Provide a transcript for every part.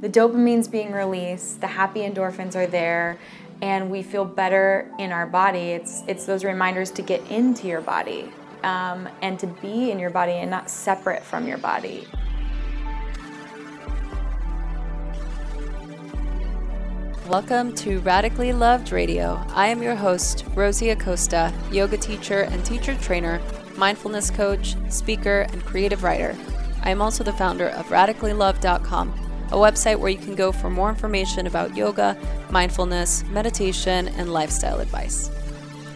the dopamine's being released, the happy endorphins are there, and we feel better in our body. It's it's those reminders to get into your body um, and to be in your body and not separate from your body. Welcome to Radically Loved Radio. I am your host, Rosie Acosta, yoga teacher and teacher trainer, mindfulness coach, speaker, and creative writer. I am also the founder of radicallyloved.com, a website where you can go for more information about yoga, mindfulness, meditation, and lifestyle advice.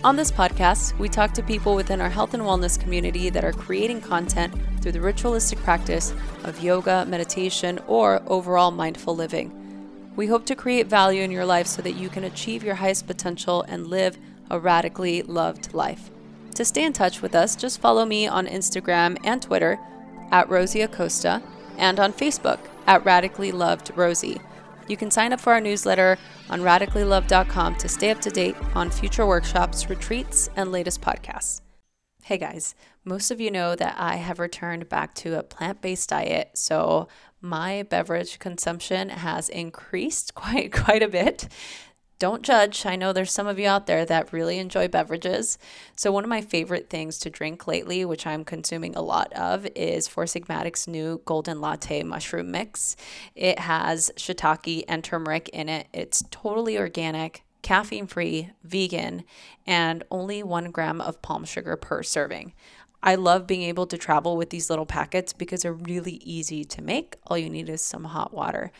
On this podcast, we talk to people within our health and wellness community that are creating content through the ritualistic practice of yoga, meditation, or overall mindful living. We hope to create value in your life so that you can achieve your highest potential and live a radically loved life. To stay in touch with us, just follow me on Instagram and Twitter at Rosie Acosta and on Facebook at Radically Loved Rosie. You can sign up for our newsletter on radicallyloved.com to stay up to date on future workshops, retreats, and latest podcasts. Hey guys, most of you know that I have returned back to a plant based diet, so my beverage consumption has increased quite quite a bit. Don't judge. I know there's some of you out there that really enjoy beverages. So one of my favorite things to drink lately, which I'm consuming a lot of, is Four Sigmatic's new Golden Latte Mushroom Mix. It has shiitake and turmeric in it. It's totally organic, caffeine free, vegan, and only one gram of palm sugar per serving. I love being able to travel with these little packets because they're really easy to make. All you need is some hot water.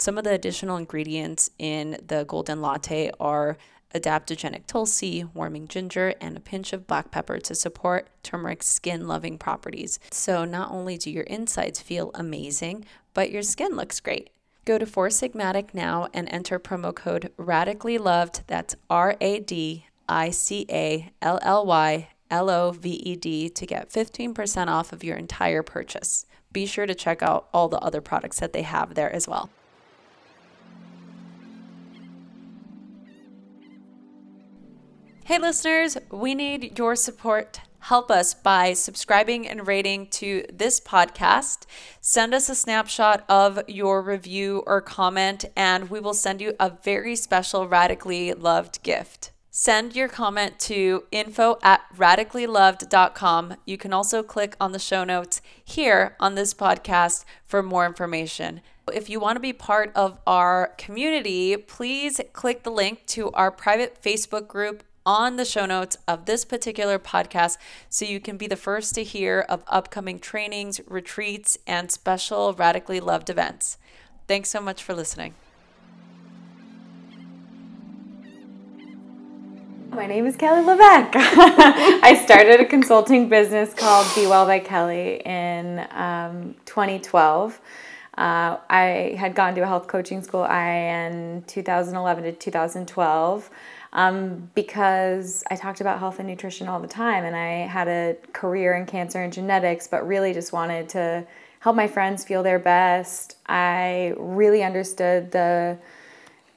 Some of the additional ingredients in the golden latte are adaptogenic tulsi, warming ginger, and a pinch of black pepper to support turmeric's skin loving properties. So, not only do your insides feel amazing, but your skin looks great. Go to Four Sigmatic now and enter promo code Radically Loved. That's R A D I C A L L Y L O V E D to get 15% off of your entire purchase. Be sure to check out all the other products that they have there as well. Hey, listeners, we need your support. Help us by subscribing and rating to this podcast. Send us a snapshot of your review or comment, and we will send you a very special, radically loved gift. Send your comment to info at radicallyloved.com. You can also click on the show notes here on this podcast for more information. If you want to be part of our community, please click the link to our private Facebook group on the show notes of this particular podcast so you can be the first to hear of upcoming trainings, retreats, and special Radically Loved events. Thanks so much for listening. My name is Kelly LeVeque. I started a consulting business called Be Well by Kelly in um, 2012. Uh, I had gone to a health coaching school I in 2011 to 2012 um, because I talked about health and nutrition all the time, and I had a career in cancer and genetics, but really just wanted to help my friends feel their best. I really understood the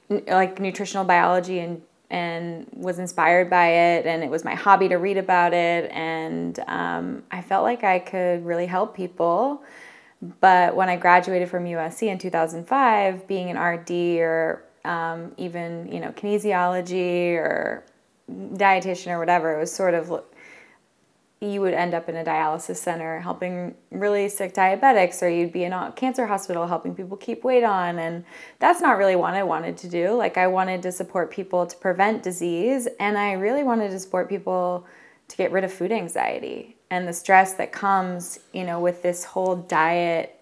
like nutritional biology and and was inspired by it and it was my hobby to read about it and um, i felt like i could really help people but when i graduated from usc in 2005 being an rd or um, even you know kinesiology or dietitian or whatever it was sort of you would end up in a dialysis center helping really sick diabetics, or you'd be in a cancer hospital helping people keep weight on. And that's not really what I wanted to do. Like, I wanted to support people to prevent disease, and I really wanted to support people to get rid of food anxiety and the stress that comes, you know, with this whole diet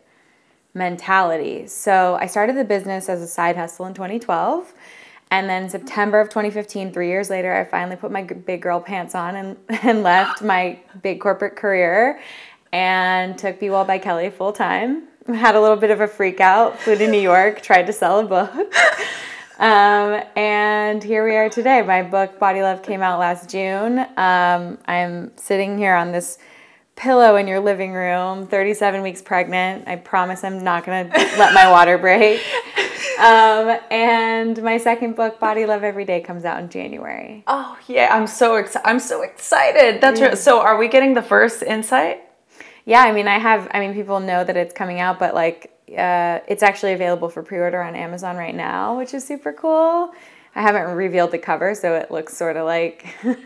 mentality. So, I started the business as a side hustle in 2012 and then September of 2015, three years later, I finally put my big girl pants on and, and left my big corporate career and took Be Well by Kelly full time. Had a little bit of a freak out, flew to New York, tried to sell a book. Um, and here we are today. My book, Body Love, came out last June. Um, I'm sitting here on this pillow in your living room, 37 weeks pregnant. I promise I'm not going to let my water break. Um, and my second book, Body Love Every Day, comes out in January. Oh yeah, I'm so excited. I'm so excited. That's yeah. so. Are we getting the first insight? Yeah, I mean, I have. I mean, people know that it's coming out, but like uh, it's actually available for pre-order on Amazon right now, which is super cool. I haven't revealed the cover, so it looks sort of like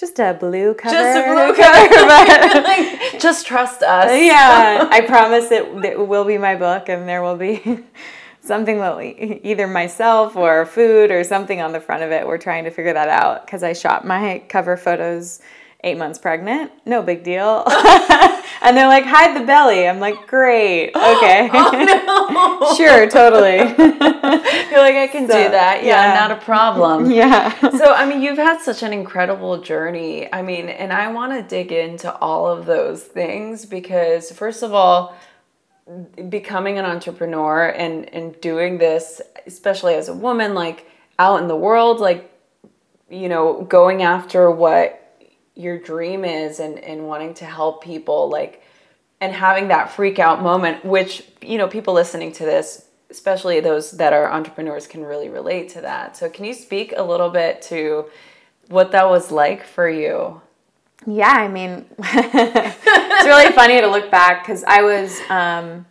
just a blue cover. Just a blue cover, but just trust us. Yeah, I promise it, it will be my book, and there will be something that we, either myself or food or something on the front of it. We're trying to figure that out because I shot my cover photos eight months pregnant. No big deal. and they're like, hide the belly. I'm like, great. Oh, okay. oh, no. sure, totally. You're like, I can so, do that. Yeah, yeah, not a problem. Yeah. so, I mean, you've had such an incredible journey. I mean, and I want to dig into all of those things because, first of all, becoming an entrepreneur and and doing this especially as a woman like out in the world like you know going after what your dream is and and wanting to help people like and having that freak out moment which you know people listening to this especially those that are entrepreneurs can really relate to that. So can you speak a little bit to what that was like for you? Yeah, I mean, it's really funny to look back because I was um,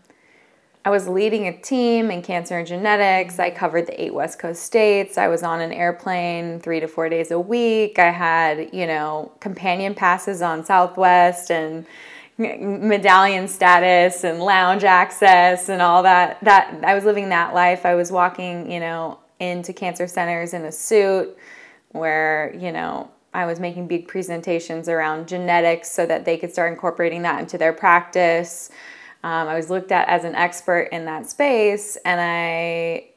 I was leading a team in cancer and genetics. I covered the eight West Coast states. I was on an airplane three to four days a week. I had you know companion passes on Southwest and medallion status and lounge access and all that. That I was living that life. I was walking you know into cancer centers in a suit where you know I was making big presentations around genetics so that they could start incorporating that into their practice. Um, I was looked at as an expert in that space, and I,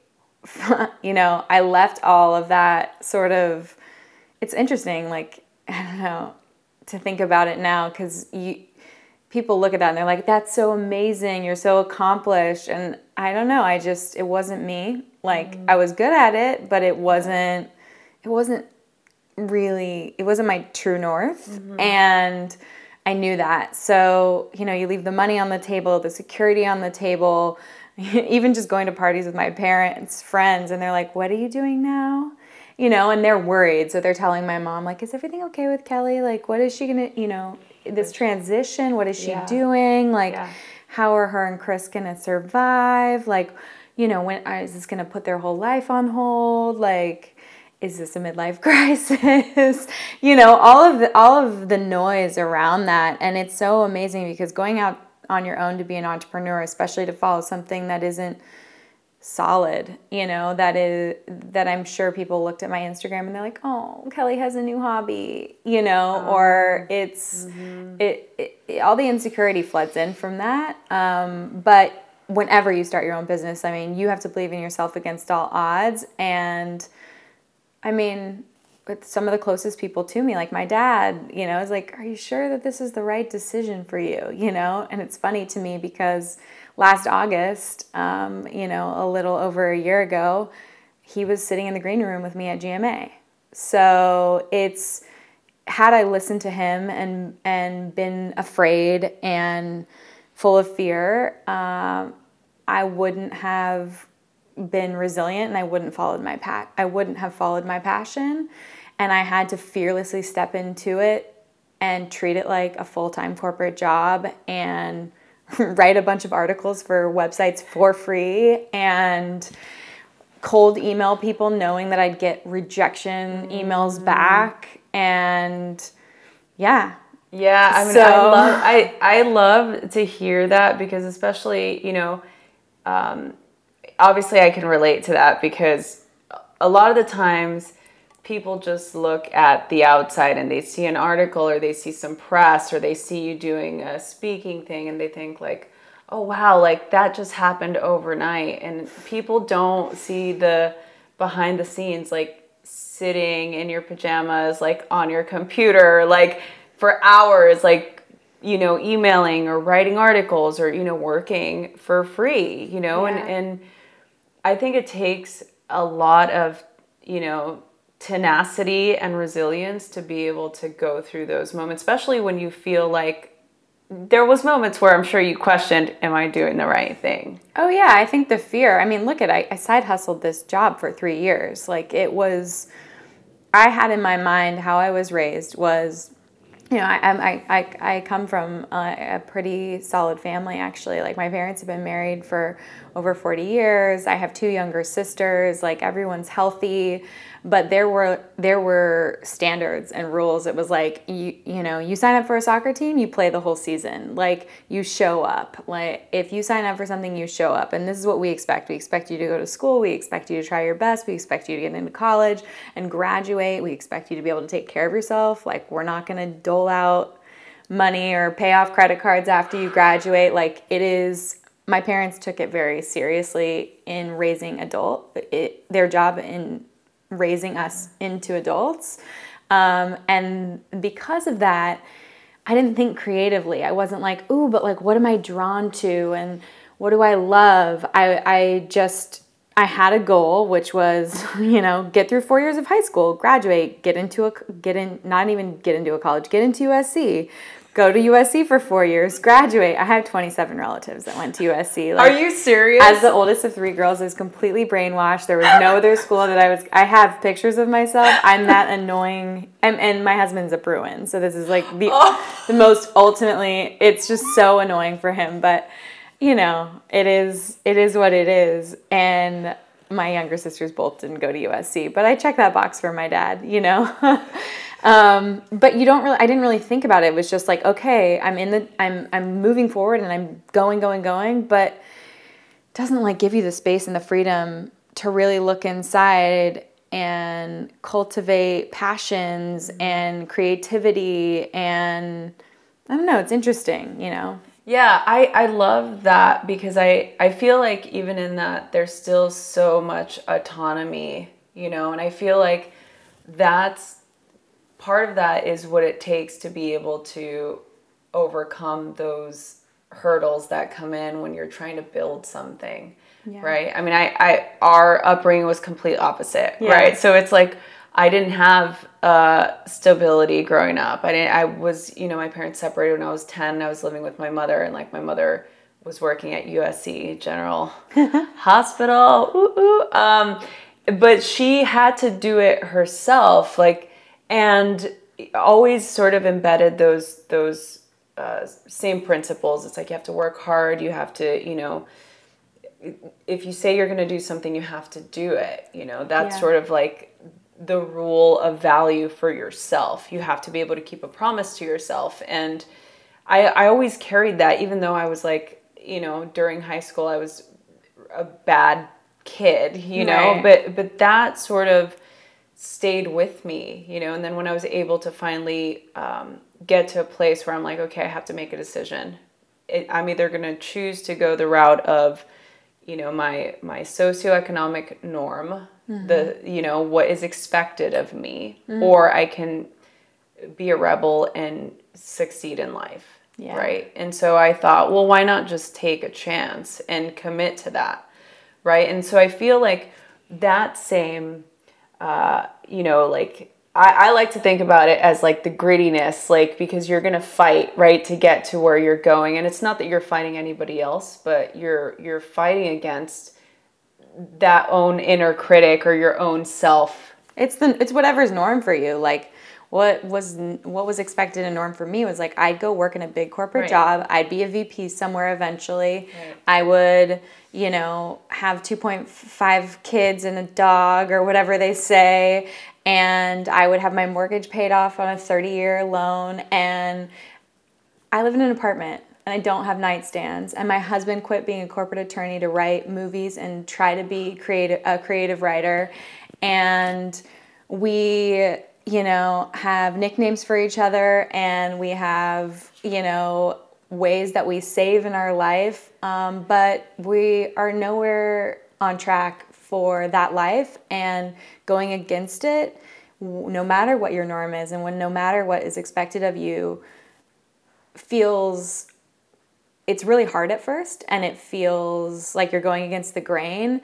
you know, I left all of that sort of. It's interesting, like I don't know, to think about it now because you people look at that and they're like, "That's so amazing! You're so accomplished." And I don't know, I just it wasn't me. Like mm-hmm. I was good at it, but it wasn't. It wasn't really it wasn't my true north mm-hmm. and i knew that. So you know you leave the money on the table the security on the table even just going to parties with my parents friends and they're like what are you doing now? You know and they're worried. So they're telling my mom like is everything okay with kelly? Like what is she gonna you know this transition what is she yeah. doing? Like yeah. how are her and chris gonna survive? Like you know when is this gonna put their whole life on hold? Like is this a midlife crisis you know all of the all of the noise around that and it's so amazing because going out on your own to be an entrepreneur especially to follow something that isn't solid you know that is that i'm sure people looked at my instagram and they're like oh kelly has a new hobby you know oh. or it's mm-hmm. it, it, it, all the insecurity floods in from that um, but whenever you start your own business i mean you have to believe in yourself against all odds and I mean, with some of the closest people to me, like my dad, you know, is like, Are you sure that this is the right decision for you? You know, and it's funny to me because last August, um, you know, a little over a year ago, he was sitting in the green room with me at GMA. So it's had I listened to him and and been afraid and full of fear, um, I wouldn't have been resilient and I wouldn't followed my pa- I wouldn't have followed my passion. And I had to fearlessly step into it and treat it like a full-time corporate job and write a bunch of articles for websites for free and cold email people knowing that I'd get rejection emails mm. back. And yeah. Yeah I mean so, I love I I love to hear that because especially you know um, obviously I can relate to that because a lot of the times people just look at the outside and they see an article or they see some press or they see you doing a speaking thing and they think like oh wow like that just happened overnight and people don't see the behind the scenes like sitting in your pajamas like on your computer like for hours like you know emailing or writing articles or you know working for free you know yeah. and and I think it takes a lot of, you know, tenacity and resilience to be able to go through those moments, especially when you feel like there was moments where I'm sure you questioned, am I doing the right thing? Oh yeah, I think the fear. I mean, look at I, I side hustled this job for three years. Like it was, I had in my mind how I was raised was you know, I, I, I, I come from a, a, pretty solid family, actually. Like, my parents have been married for over 40 years. I have two younger sisters. Like, everyone's healthy but there were there were standards and rules. It was like you you know you sign up for a soccer team you play the whole season. Like you show up. Like if you sign up for something you show up. And this is what we expect. We expect you to go to school. We expect you to try your best. We expect you to get into college and graduate. We expect you to be able to take care of yourself. Like we're not going to dole out money or pay off credit cards after you graduate. Like it is my parents took it very seriously in raising adult it, their job in raising us into adults. Um, and because of that, I didn't think creatively. I wasn't like, ooh, but like, what am I drawn to? And what do I love? I, I just, I had a goal, which was, you know, get through four years of high school, graduate, get into a, get in, not even get into a college, get into USC, go to USC for four years, graduate. I have 27 relatives that went to USC. Like, Are you serious? As the oldest of three girls, I was completely brainwashed. There was no other school that I was. I have pictures of myself. I'm that annoying, and, and my husband's a Bruin, so this is like the oh. the most ultimately. It's just so annoying for him, but you know, it is it is what it is, and my younger sisters both didn't go to USC, but I checked that box for my dad, you know. Um, but you don't really, I didn't really think about it. It was just like, okay, I'm in the, I'm, I'm moving forward and I'm going, going, going, but it doesn't like give you the space and the freedom to really look inside and cultivate passions and creativity and I don't know, it's interesting, you know. Yeah, I, I love that because I, I feel like even in that there's still so much autonomy, you know, and I feel like that's part of that is what it takes to be able to overcome those hurdles that come in when you're trying to build something yeah. right i mean I, I our upbringing was complete opposite yeah. right so it's like i didn't have uh, stability growing up i didn't i was you know my parents separated when i was 10 i was living with my mother and like my mother was working at usc general hospital ooh, ooh. Um, but she had to do it herself like and always sort of embedded those those uh, same principles. It's like you have to work hard. You have to, you know, if you say you're going to do something, you have to do it. You know, that's yeah. sort of like the rule of value for yourself. You have to be able to keep a promise to yourself. And I, I always carried that, even though I was like, you know, during high school, I was a bad kid, you know, right. but, but that sort of stayed with me, you know. And then when I was able to finally um, get to a place where I'm like, okay, I have to make a decision. It, I'm either going to choose to go the route of, you know, my my socioeconomic norm, mm-hmm. the you know what is expected of me, mm-hmm. or I can be a rebel and succeed in life. Yeah. Right. And so I thought, well, why not just take a chance and commit to that? Right. And so I feel like that same uh, you know, like I, I like to think about it as like the grittiness, like because you're gonna fight, right, to get to where you're going. And it's not that you're fighting anybody else, but you're you're fighting against that own inner critic or your own self. It's the it's whatever's norm for you. Like what was what was expected and norm for me was like I'd go work in a big corporate right. job. I'd be a VP somewhere eventually. Right. I would you know, have 2.5 kids and a dog or whatever they say. And I would have my mortgage paid off on a 30 year loan. And I live in an apartment and I don't have nightstands. And my husband quit being a corporate attorney to write movies and try to be creative, a creative writer. And we, you know, have nicknames for each other and we have, you know, ways that we save in our life, um, but we are nowhere on track for that life and going against it, no matter what your norm is and when no matter what is expected of you, feels it's really hard at first and it feels like you're going against the grain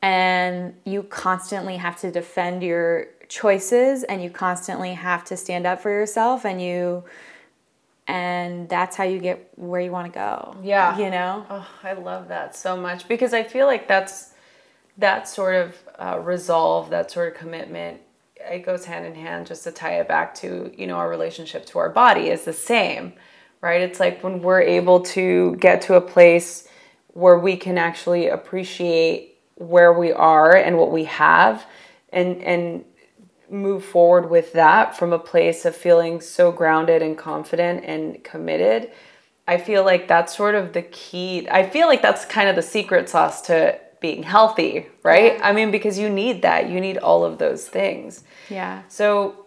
and you constantly have to defend your choices and you constantly have to stand up for yourself and you and that's how you get where you want to go. Yeah. You know? Oh, I love that so much because I feel like that's that sort of uh, resolve, that sort of commitment it goes hand in hand just to tie it back to, you know, our relationship to our body is the same, right? It's like when we're able to get to a place where we can actually appreciate where we are and what we have and and move forward with that from a place of feeling so grounded and confident and committed. I feel like that's sort of the key. I feel like that's kind of the secret sauce to being healthy, right? Yeah. I mean, because you need that. You need all of those things. Yeah. So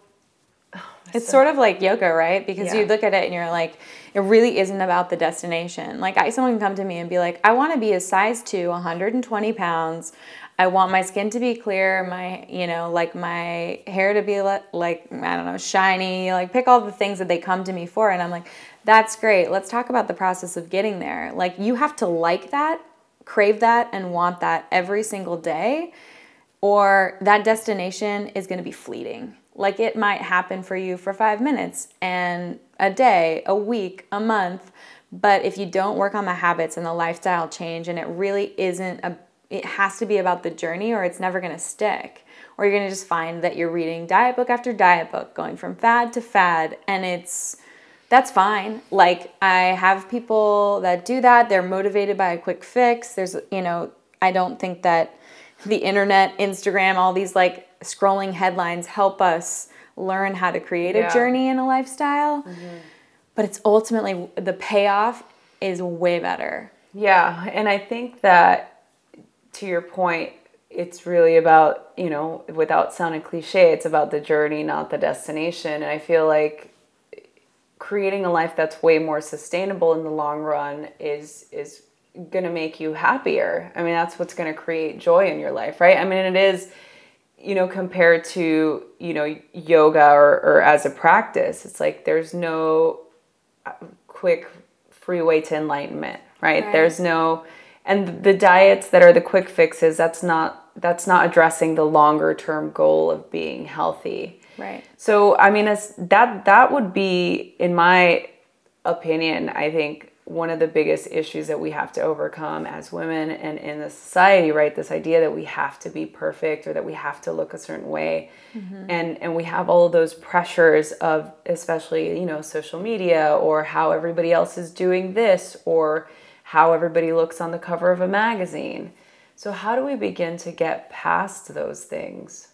oh, it's so, sort of like yoga, right? Because yeah. you look at it and you're like, it really isn't about the destination. Like, I, someone can come to me and be like, I want to be a size two, 120 pounds. I want my skin to be clear, my, you know, like my hair to be like, I don't know, shiny, like pick all the things that they come to me for. And I'm like, that's great. Let's talk about the process of getting there. Like, you have to like that crave that and want that every single day, or that destination is going to be fleeting. Like it might happen for you for five minutes and a day, a week, a month. But if you don't work on the habits and the lifestyle change, and it really isn't a, it has to be about the journey or it's never going to stick. Or you're going to just find that you're reading diet book after diet book, going from fad to fad, and it's, that's fine. Like I have people that do that. They're motivated by a quick fix. There's, you know, I don't think that the internet, Instagram, all these like scrolling headlines help us learn how to create yeah. a journey and a lifestyle. Mm-hmm. But it's ultimately the payoff is way better. Yeah, and I think that to your point, it's really about, you know, without sounding cliche, it's about the journey, not the destination. And I feel like creating a life that's way more sustainable in the long run is is going to make you happier. I mean, that's what's going to create joy in your life, right? I mean, it is you know compared to you know yoga or, or as a practice it's like there's no uh, quick free way to enlightenment right? right there's no and the diets that are the quick fixes that's not that's not addressing the longer term goal of being healthy Right. So I mean, as that that would be, in my opinion, I think one of the biggest issues that we have to overcome as women and in the society, right? This idea that we have to be perfect or that we have to look a certain way. Mm-hmm. And and we have all of those pressures of especially, you know, social media or how everybody else is doing this or how everybody looks on the cover of a magazine. So how do we begin to get past those things?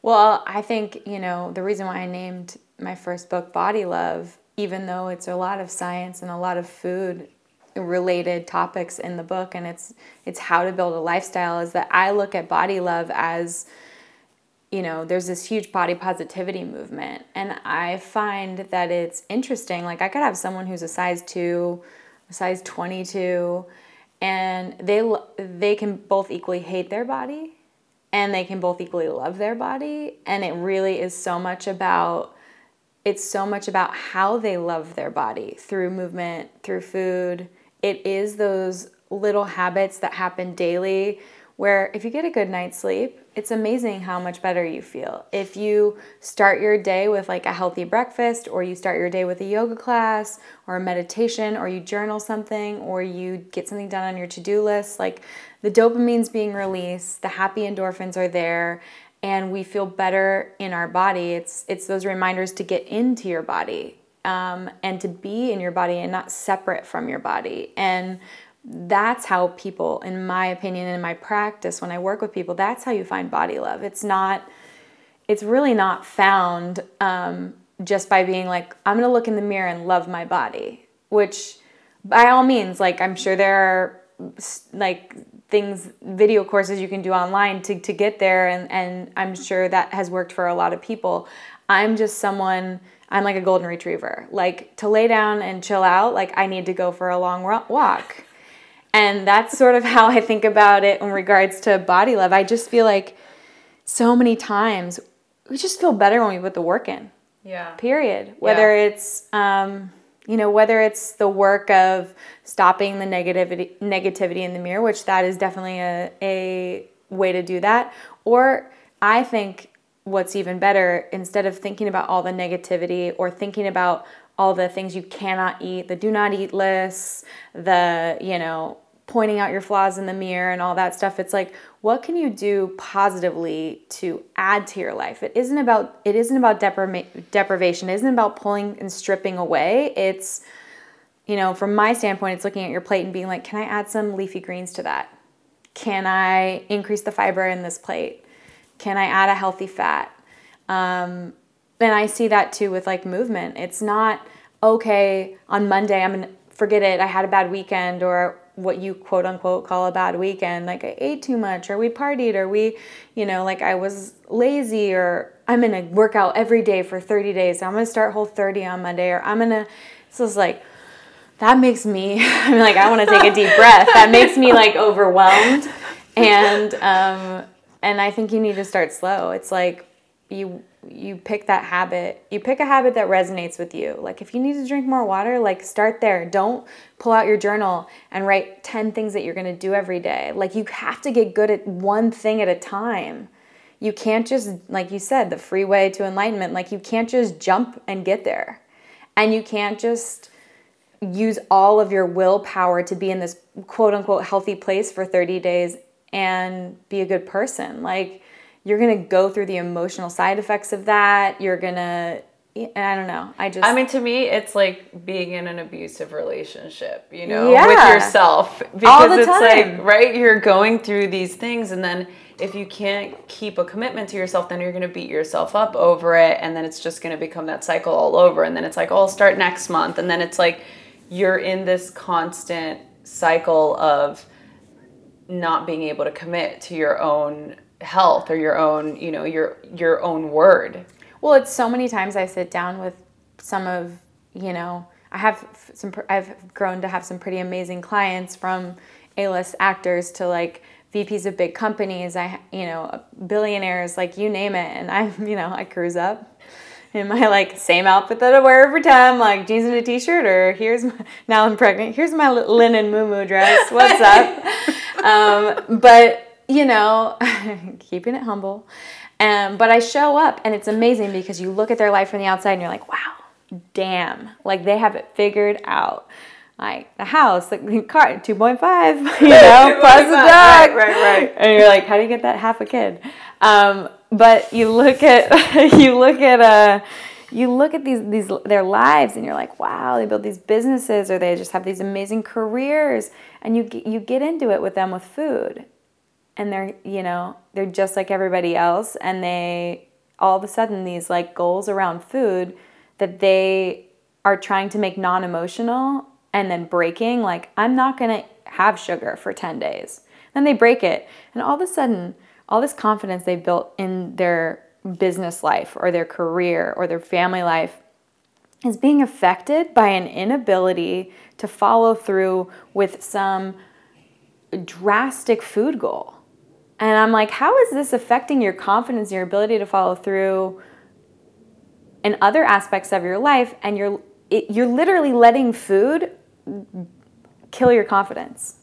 Well, I think, you know, the reason why I named my first book Body Love, even though it's a lot of science and a lot of food related topics in the book and it's it's how to build a lifestyle is that I look at body love as you know, there's this huge body positivity movement and I find that it's interesting like I could have someone who's a size 2, a size 22 and they they can both equally hate their body and they can both equally love their body and it really is so much about it's so much about how they love their body through movement through food. It is those little habits that happen daily where if you get a good night's sleep it's amazing how much better you feel if you start your day with like a healthy breakfast or you start your day with a yoga class or a meditation or you journal something or you get something done on your to-do list like the dopamine's being released, the happy endorphins are there, and we feel better in our body. It's it's those reminders to get into your body um, and to be in your body and not separate from your body. And that's how people, in my opinion, in my practice, when I work with people, that's how you find body love. It's not. It's really not found um, just by being like, I'm gonna look in the mirror and love my body, which by all means, like I'm sure there are like things video courses you can do online to, to get there and, and i'm sure that has worked for a lot of people i'm just someone i'm like a golden retriever like to lay down and chill out like i need to go for a long walk and that's sort of how i think about it in regards to body love. I just feel like so many times we just feel better when we put the work in. Yeah. Period. Whether yeah. it's um, you know whether it's the work of stopping the negativity negativity in the mirror which that is definitely a, a way to do that or i think what's even better instead of thinking about all the negativity or thinking about all the things you cannot eat the do not eat lists the you know pointing out your flaws in the mirror and all that stuff. It's like what can you do positively to add to your life? It isn't about it isn't about depriva- deprivation. It isn't about pulling and stripping away. It's you know, from my standpoint, it's looking at your plate and being like, can I add some leafy greens to that? Can I increase the fiber in this plate? Can I add a healthy fat? Um, and I see that too with like movement. It's not okay on Monday. I'm gonna forget it. I had a bad weekend, or what you quote unquote call a bad weekend. Like I ate too much, or we partied, or we, you know, like I was lazy, or I'm gonna work out every day for 30 days. I'm gonna start whole 30 on Monday, or I'm gonna. So it's like that makes me. I'm like I want to take a deep breath. That makes me like overwhelmed, and um, and I think you need to start slow. It's like you you pick that habit you pick a habit that resonates with you. Like if you need to drink more water like start there. Don't pull out your journal and write 10 things that you're going to do every day. Like you have to get good at one thing at a time. You can't just like you said the freeway to enlightenment. Like you can't just jump and get there. And you can't just use all of your willpower to be in this quote unquote healthy place for 30 days and be a good person. Like you're going to go through the emotional side effects of that. You're going to I don't know. I just I mean to me it's like being in an abusive relationship, you know, yeah. with yourself because it's time. like right you're going through these things and then if you can't keep a commitment to yourself then you're going to beat yourself up over it and then it's just going to become that cycle all over and then it's like oh, I'll start next month and then it's like you're in this constant cycle of not being able to commit to your own health or your own you know your your own word well it's so many times i sit down with some of you know i have some i've grown to have some pretty amazing clients from a-list actors to like vps of big companies i you know billionaires like you name it and i you know i cruise up in my like same outfit that I wear every time, like jeans and a t-shirt, or here's my, now I'm pregnant. Here's my linen moo dress. What's up? um, but you know, keeping it humble. Um, but I show up and it's amazing because you look at their life from the outside and you're like, wow, damn, like they have it figured out. Like the house, the car, 2.5, you know, plus the dog. Right, right, right. And you're like, how do you get that half a kid? Um, but you look at, you look at, uh, you look at these these their lives and you're like wow they build these businesses or they just have these amazing careers and you you get into it with them with food and they're you know they're just like everybody else and they all of a sudden these like goals around food that they are trying to make non-emotional and then breaking like i'm not going to have sugar for 10 days. Then they break it and all of a sudden all this confidence they built in their business life or their career or their family life is being affected by an inability to follow through with some drastic food goal and I'm like, how is this affecting your confidence, your ability to follow through in other aspects of your life? And you're it, you're literally letting food kill your confidence.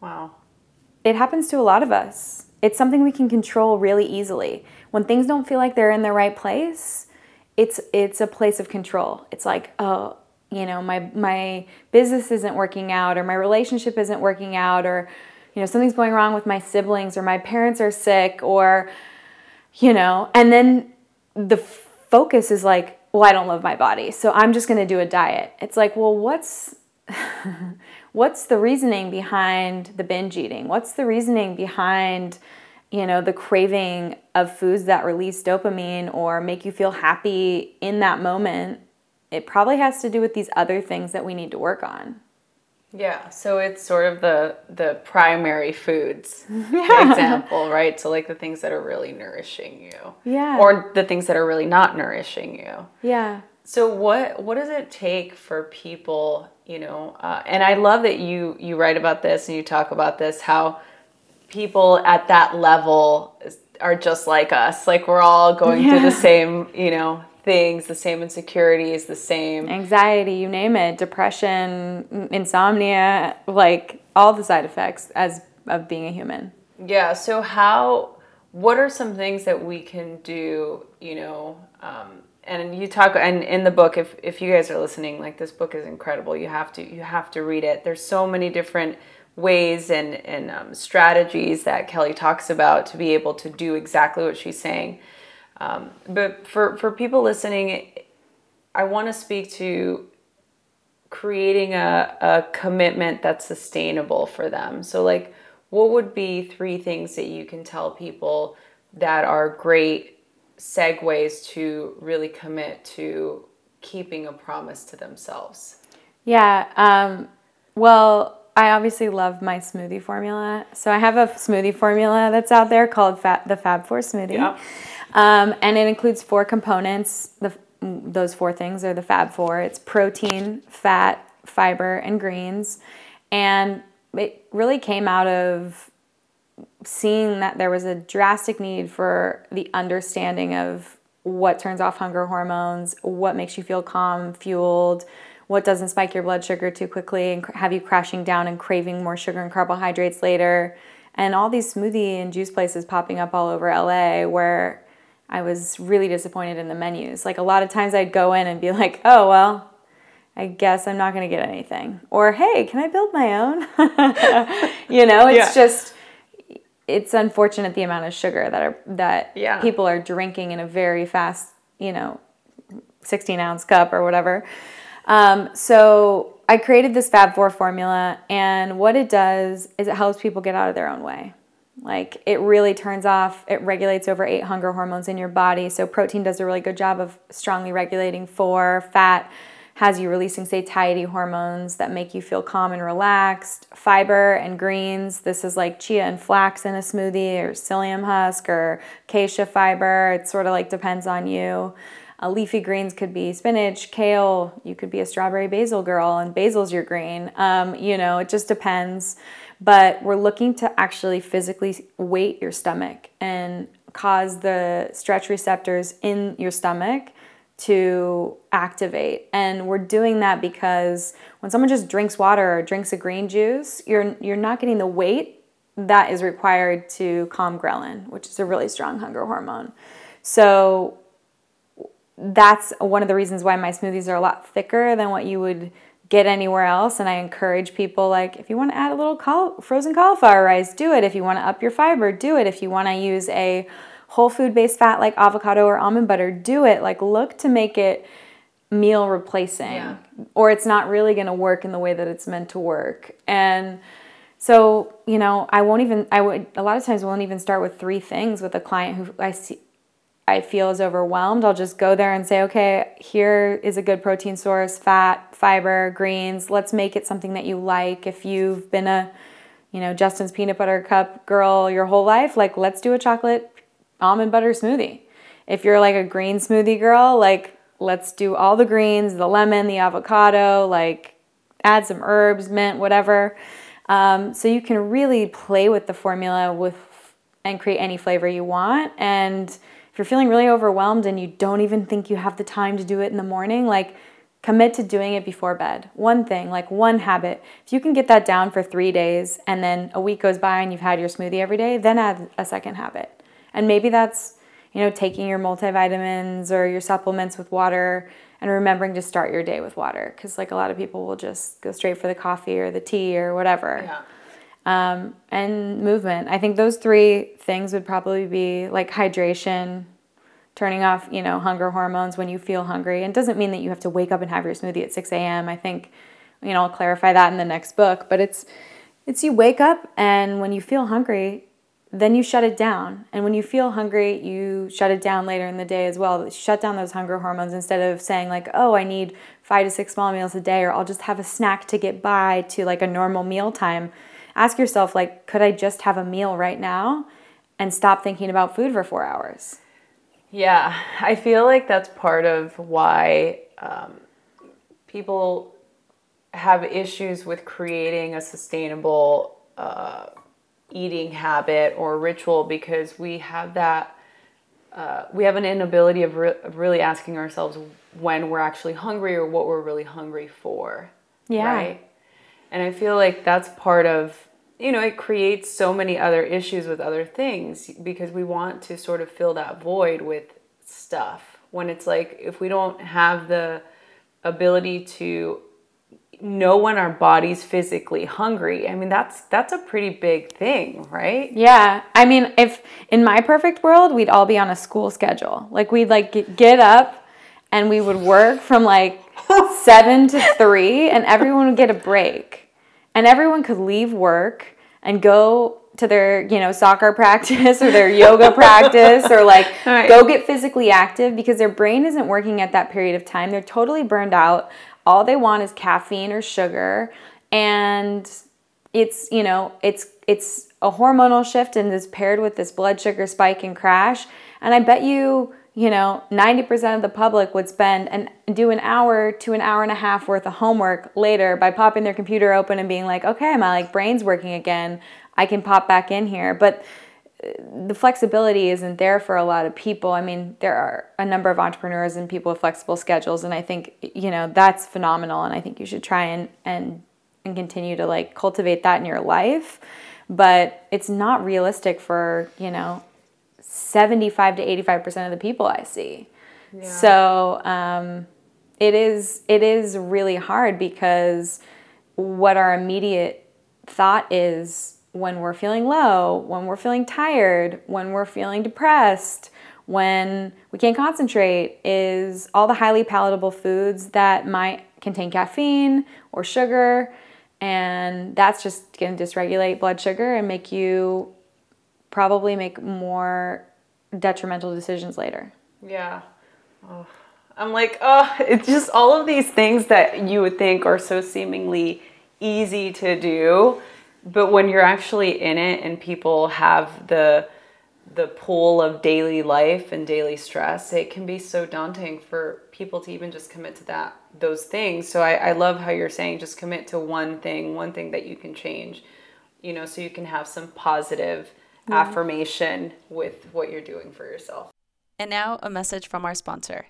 Wow. It happens to a lot of us. It's something we can control really easily. When things don't feel like they're in the right place, it's it's a place of control. It's like, oh, you know, my my business isn't working out or my relationship isn't working out or you know, something's going wrong with my siblings or my parents are sick or, you know, and then the focus is like, well, I don't love my body, so I'm just going to do a diet. It's like, well, what's what's the reasoning behind the binge eating? What's the reasoning behind you know the craving of foods that release dopamine or make you feel happy in that moment? It probably has to do with these other things that we need to work on. Yeah, so it's sort of the the primary foods yeah. example, right? So like the things that are really nourishing you. Yeah. Or the things that are really not nourishing you. Yeah. So what what does it take for people, you know, uh, and I love that you you write about this and you talk about this how people at that level are just like us. Like we're all going yeah. through the same, you know, things, the same insecurities, the same anxiety, you name it, depression, insomnia, like all the side effects as of being a human. Yeah. So how? What are some things that we can do? You know, um, and you talk and in the book if if you guys are listening like this book is incredible you have to you have to read it there's so many different ways and and um, strategies that kelly talks about to be able to do exactly what she's saying um, but for for people listening i want to speak to creating a, a commitment that's sustainable for them so like what would be three things that you can tell people that are great segues to really commit to keeping a promise to themselves? Yeah. Um, well, I obviously love my smoothie formula. So I have a smoothie formula that's out there called the Fab Four smoothie. Yeah. Um, and it includes four components. The, those four things are the Fab Four it's protein, fat, fiber, and greens. And it really came out of seeing that there was a drastic need for the understanding of what turns off hunger hormones, what makes you feel calm, fueled, what doesn't spike your blood sugar too quickly and have you crashing down and craving more sugar and carbohydrates later. And all these smoothie and juice places popping up all over LA where I was really disappointed in the menus. Like a lot of times I'd go in and be like, oh, well, I guess I'm not going to get anything. Or, hey, can I build my own? you know, it's yeah. just it's unfortunate the amount of sugar that are that yeah. people are drinking in a very fast, you know, 16 ounce cup or whatever. Um, so I created this Fab Four formula, and what it does is it helps people get out of their own way. Like it really turns off, it regulates over eight hunger hormones in your body. So protein does a really good job of strongly regulating four, fat has you releasing satiety hormones that make you feel calm and relaxed. Fiber and greens, this is like chia and flax in a smoothie, or psyllium husk, or acacia fiber. It sort of like depends on you. Uh, leafy greens could be spinach, kale. You could be a strawberry basil girl, and basil's your green. Um, you know, it just depends. But we're looking to actually physically weight your stomach and cause the stretch receptors in your stomach to activate. And we're doing that because when someone just drinks water or drinks a green juice, you're you're not getting the weight that is required to calm ghrelin, which is a really strong hunger hormone. So that's one of the reasons why my smoothies are a lot thicker than what you would get anywhere else and i encourage people like if you want to add a little caul- frozen cauliflower rice do it if you want to up your fiber do it if you want to use a whole food based fat like avocado or almond butter, do it. Like look to make it meal replacing yeah. or it's not really going to work in the way that it's meant to work. And so, you know, I won't even I would a lot of times won't even start with three things with a client who I see I feel is overwhelmed. I'll just go there and say, "Okay, here is a good protein source, fat, fiber, greens. Let's make it something that you like. If you've been a you know, Justin's peanut butter cup girl your whole life, like let's do a chocolate almond butter smoothie. If you're like a green smoothie girl, like let's do all the greens, the lemon, the avocado, like add some herbs, mint, whatever. Um, so you can really play with the formula with and create any flavor you want. And if you're feeling really overwhelmed and you don't even think you have the time to do it in the morning, like commit to doing it before bed. One thing, like one habit. If you can get that down for three days and then a week goes by and you've had your smoothie every day, then add a second habit. And maybe that's, you know, taking your multivitamins or your supplements with water and remembering to start your day with water because like a lot of people will just go straight for the coffee or the tea or whatever. Yeah. Um, and movement. I think those three things would probably be like hydration, turning off, you know, hunger hormones when you feel hungry. And doesn't mean that you have to wake up and have your smoothie at 6 a.m. I think, you know, I'll clarify that in the next book. But it's it's you wake up and when you feel hungry, then you shut it down. And when you feel hungry, you shut it down later in the day as well. Shut down those hunger hormones instead of saying, like, oh, I need five to six small meals a day, or I'll just have a snack to get by to like a normal meal time. Ask yourself, like, could I just have a meal right now and stop thinking about food for four hours? Yeah, I feel like that's part of why um, people have issues with creating a sustainable. Uh, eating habit or ritual because we have that uh, we have an inability of, re- of, really asking ourselves when we're actually hungry or what we're really hungry for yeah right and i feel like that's part of you know it creates so many other issues with other things because we want to sort of fill that void with stuff when it's like if we don't have the ability to know when our body's physically hungry i mean that's that's a pretty big thing right Yeah. I mean, if in my perfect world, we'd all be on a school schedule. Like we'd like get- up and we would work from like 7 to 3 and everyone would get a break. And everyone could leave work and go to their, you know, soccer practice or their yoga practice or like Right. go get physically active because their brain isn't working at that period of time. They're totally burned out. All they want is caffeine or sugar and it's you know it's it's a hormonal shift and is paired with this blood sugar spike and crash and i bet you you know 90% of the public would spend and do an hour to an hour and a half worth of homework later by popping their computer open and being like okay my like brain's working again i can pop back in here but uh, the flexibility isn't there for a lot of people. I mean, there are a number of entrepreneurs and people with flexible schedules, and I think you know that's phenomenal. And I think you should try and and and continue to like cultivate that in your life. But it's not realistic for you know seventy five to eighty five percent of the people I see. So um, it is it is really hard because what our immediate thought is when we're feeling low, when we're feeling tired, when we're feeling depressed, when we can't concentrate is all the highly palatable foods that might contain caffeine or sugar and that's just going to dysregulate blood sugar and make you probably make more detrimental decisions later. Yeah. Oh. I'm like, oh, it's just all of these things that you would think are so seemingly easy to do, but when you're actually in it and people have the the pull of daily life and daily stress, it can be so daunting for people to even just commit to that those things. So I, I love how you're saying just commit to one thing, one thing that you can change, you know, so you can have some positive affirmation with what you're doing for yourself. And now, a message from our sponsor.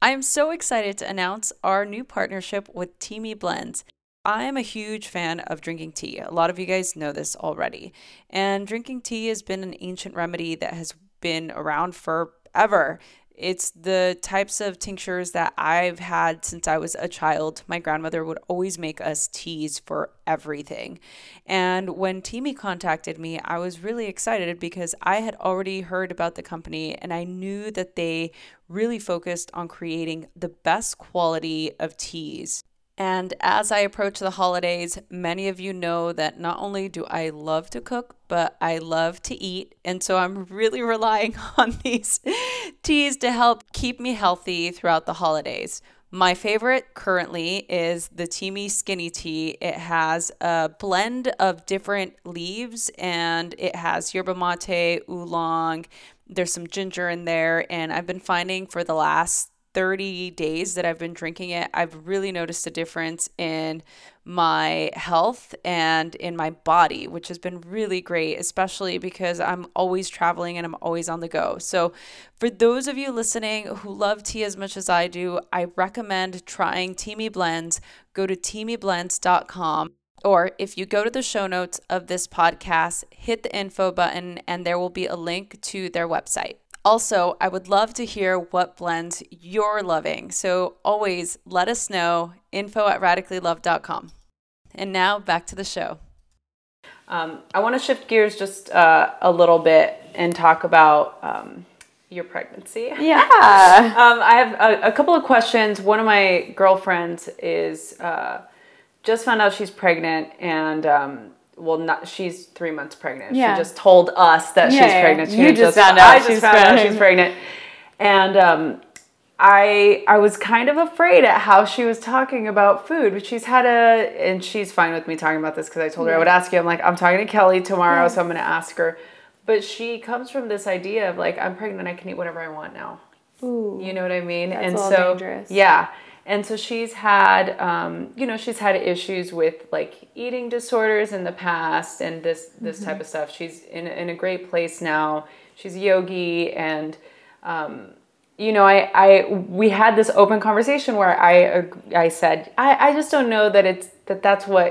I am so excited to announce our new partnership with Teami Blends. I am a huge fan of drinking tea. A lot of you guys know this already. And drinking tea has been an ancient remedy that has been around forever. It's the types of tinctures that I've had since I was a child. My grandmother would always make us teas for everything. And when Teami contacted me, I was really excited because I had already heard about the company and I knew that they really focused on creating the best quality of teas. And as I approach the holidays, many of you know that not only do I love to cook, but I love to eat. And so I'm really relying on these teas to help keep me healthy throughout the holidays. My favorite currently is the Teami Skinny Tea. It has a blend of different leaves and it has yerba mate, oolong, there's some ginger in there. And I've been finding for the last 30 days that I've been drinking it, I've really noticed a difference in my health and in my body, which has been really great, especially because I'm always traveling and I'm always on the go. So, for those of you listening who love tea as much as I do, I recommend trying Teami Blends. Go to teamiblends.com. Or if you go to the show notes of this podcast, hit the info button and there will be a link to their website. Also, I would love to hear what blends you're loving. So always let us know info at radicallyloved.com. And now back to the show. Um, I want to shift gears just uh, a little bit and talk about um, your pregnancy. Yeah. Um, I have a, a couple of questions. One of my girlfriends is uh, just found out she's pregnant, and um, well, not she's three months pregnant. Yeah. She just told us that Yeah, she's yeah. pregnant. She You just found out I just she's found out pregnant. she's pregnant, and um, I I was kind of afraid at how she was talking about food, but she's had a and she's fine with me talking about this because I told her I would ask you. I'm like I'm talking to Kelly tomorrow, so I'm going to ask her. But she comes from this idea of like I'm pregnant, I can eat whatever I want now. Ooh. You know what I mean? That's and so dangerous. yeah. And so she's had um, you know, she's had issues with like eating disorders in the past and this this Mm-hmm. type of stuff. She's in a- in a great place now. She's a yogi and um, you know, I, I we had this open conversation where I I said I, I just don't know that it's that that's what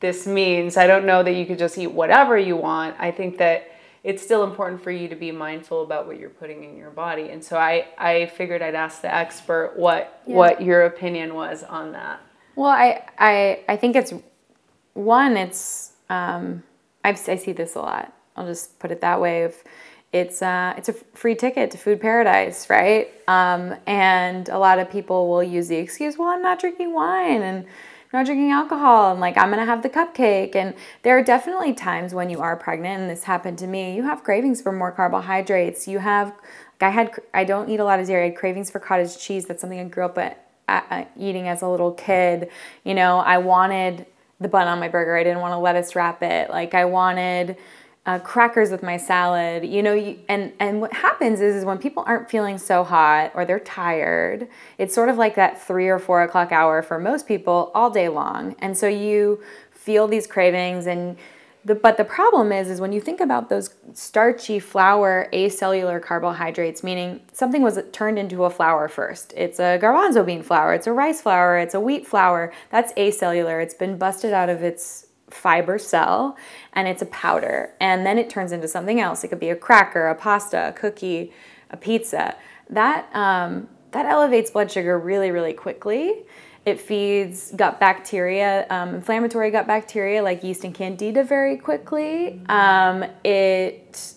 this means. I don't know that you could just eat whatever you want. I think that it's still important for you to be mindful about what you're putting in your body. And so I, I figured I'd ask the expert what yeah. what your opinion was on that. Well, I I, I think it's one, it's um, i I see this a lot. I'll just put it that way. If it's uh, it's a free ticket to food paradise, right? Um, and a lot of people will use the excuse, "Well, I'm not drinking wine and not drinking alcohol, and like I'm gonna have the cupcake." And there are definitely times when you are pregnant, and this happened to me. You have cravings for more carbohydrates. You have, I had, I don't eat a lot of dairy. I had cravings for cottage cheese. That's something I grew up at, at, eating as a little kid. You know, I wanted the bun on my burger. I didn't want to lettuce wrap it. Like I wanted uh, crackers with my salad you know you, and and what happens is is when people aren't feeling so hot or they're tired it's sort of like that three or four o'clock hour for most people all day long. And so you feel these cravings and the, but the problem is is when you think about those starchy flour acellular carbohydrates meaning something was turned into a flour first. It's a garbanzo bean flour it's a rice flour it's a wheat flour that's acellular it's been busted out of its fiber cell and it's a powder. And then it turns into something else. It could be a cracker a pasta a cookie a pizza. That um, that elevates blood sugar really really quickly. It feeds gut bacteria um, inflammatory gut bacteria like yeast and candida very quickly. Um, it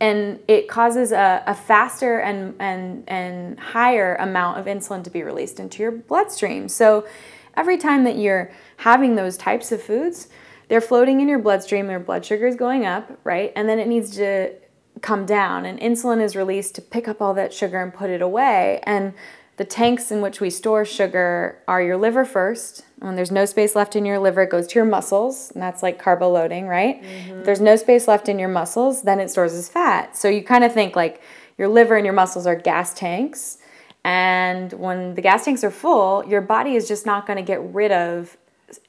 and it causes a, a faster and, and, and higher amount of insulin to be released into your bloodstream. So every time that you're having those types of foods, they're floating in your bloodstream, your blood sugar is going up, right? And then it needs to come down, and insulin is released to pick up all that sugar and put it away. And the tanks in which we store sugar are your liver first. When there's no space left in your liver, it goes to your muscles, and that's like carbo loading, right? Mm-hmm. If there's no space left in your muscles, then it stores as fat. So you kind of think like your liver and your muscles are gas tanks and when the gas tanks are full, your body is just not going to get rid of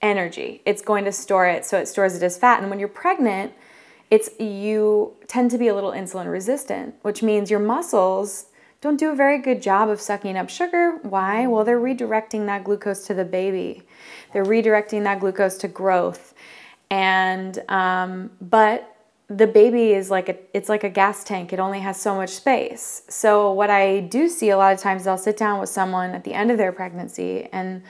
energy. It's going to store it so it stores it as fat. And when you're pregnant, it's you tend to be a little insulin resistant, which means your muscles don't do a very good job of sucking up sugar. Why? Well, they're redirecting that glucose to the baby. They're redirecting that glucose to growth. And um, but the baby is like a it's like a gas tank it only has so much space so what i do see a lot of times is i'll sit down with someone at the end of their pregnancy and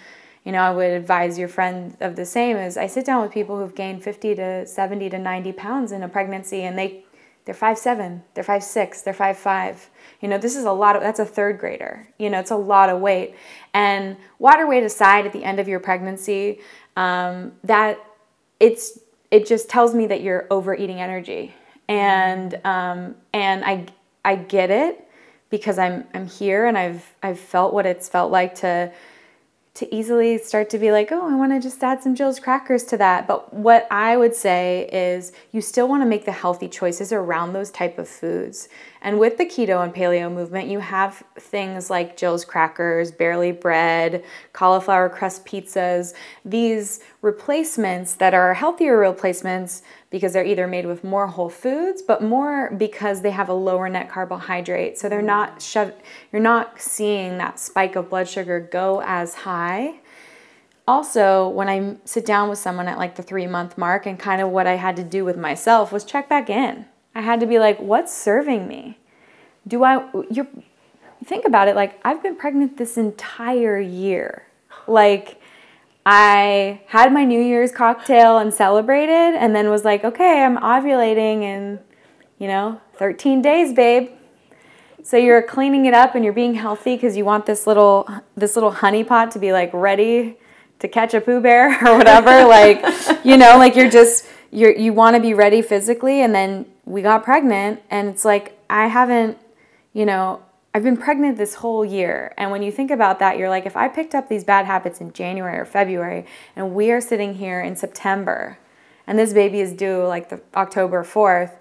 you know i would advise your friend of the same is i sit down with people who've gained 50 to 70 to 90 pounds in a pregnancy and they they're five seven they're five six they're five five. You know this is a lot of that's a third grader. You know it's a lot of weight. And water weight aside at the end of your pregnancy um, that it's it just tells me that you're overeating energy. And um, and I I get it because I'm I'm here and I've I've felt what it's felt like to to easily start to be like, oh, I want to just add some Jilz crackers to that. But what I would say is you still want to make the healthy choices around those type of foods. And with the keto and paleo movement, you have things like Jilz crackers, Barely Bread, cauliflower crust pizzas, these replacements that are healthier replacements because they're either made with more whole foods, but more because they have a lower net carbohydrate. So they're not you're not seeing that spike of blood sugar go as high. Also, when I sit down with someone at like the three month mark, and kind of what I had to do with myself was check back in. I had to be like, what's serving me? Do I, you think about it, like I've been pregnant this entire year. Like, I had my New Year's cocktail and celebrated, and then was like, okay, I'm ovulating in, you know, 13 days, babe. So you're cleaning it up and you're being healthy because you want this little this little honey pot to be like ready to catch a Pooh Bear or whatever. like, you know, like you're just you're you want to be ready physically, and then we got pregnant, and it's like I haven't, you know, I've been pregnant this whole year. And when you think about that, you're like, if I picked up these bad habits in January or February, and we are sitting here in September, and this baby is due like the October 4th,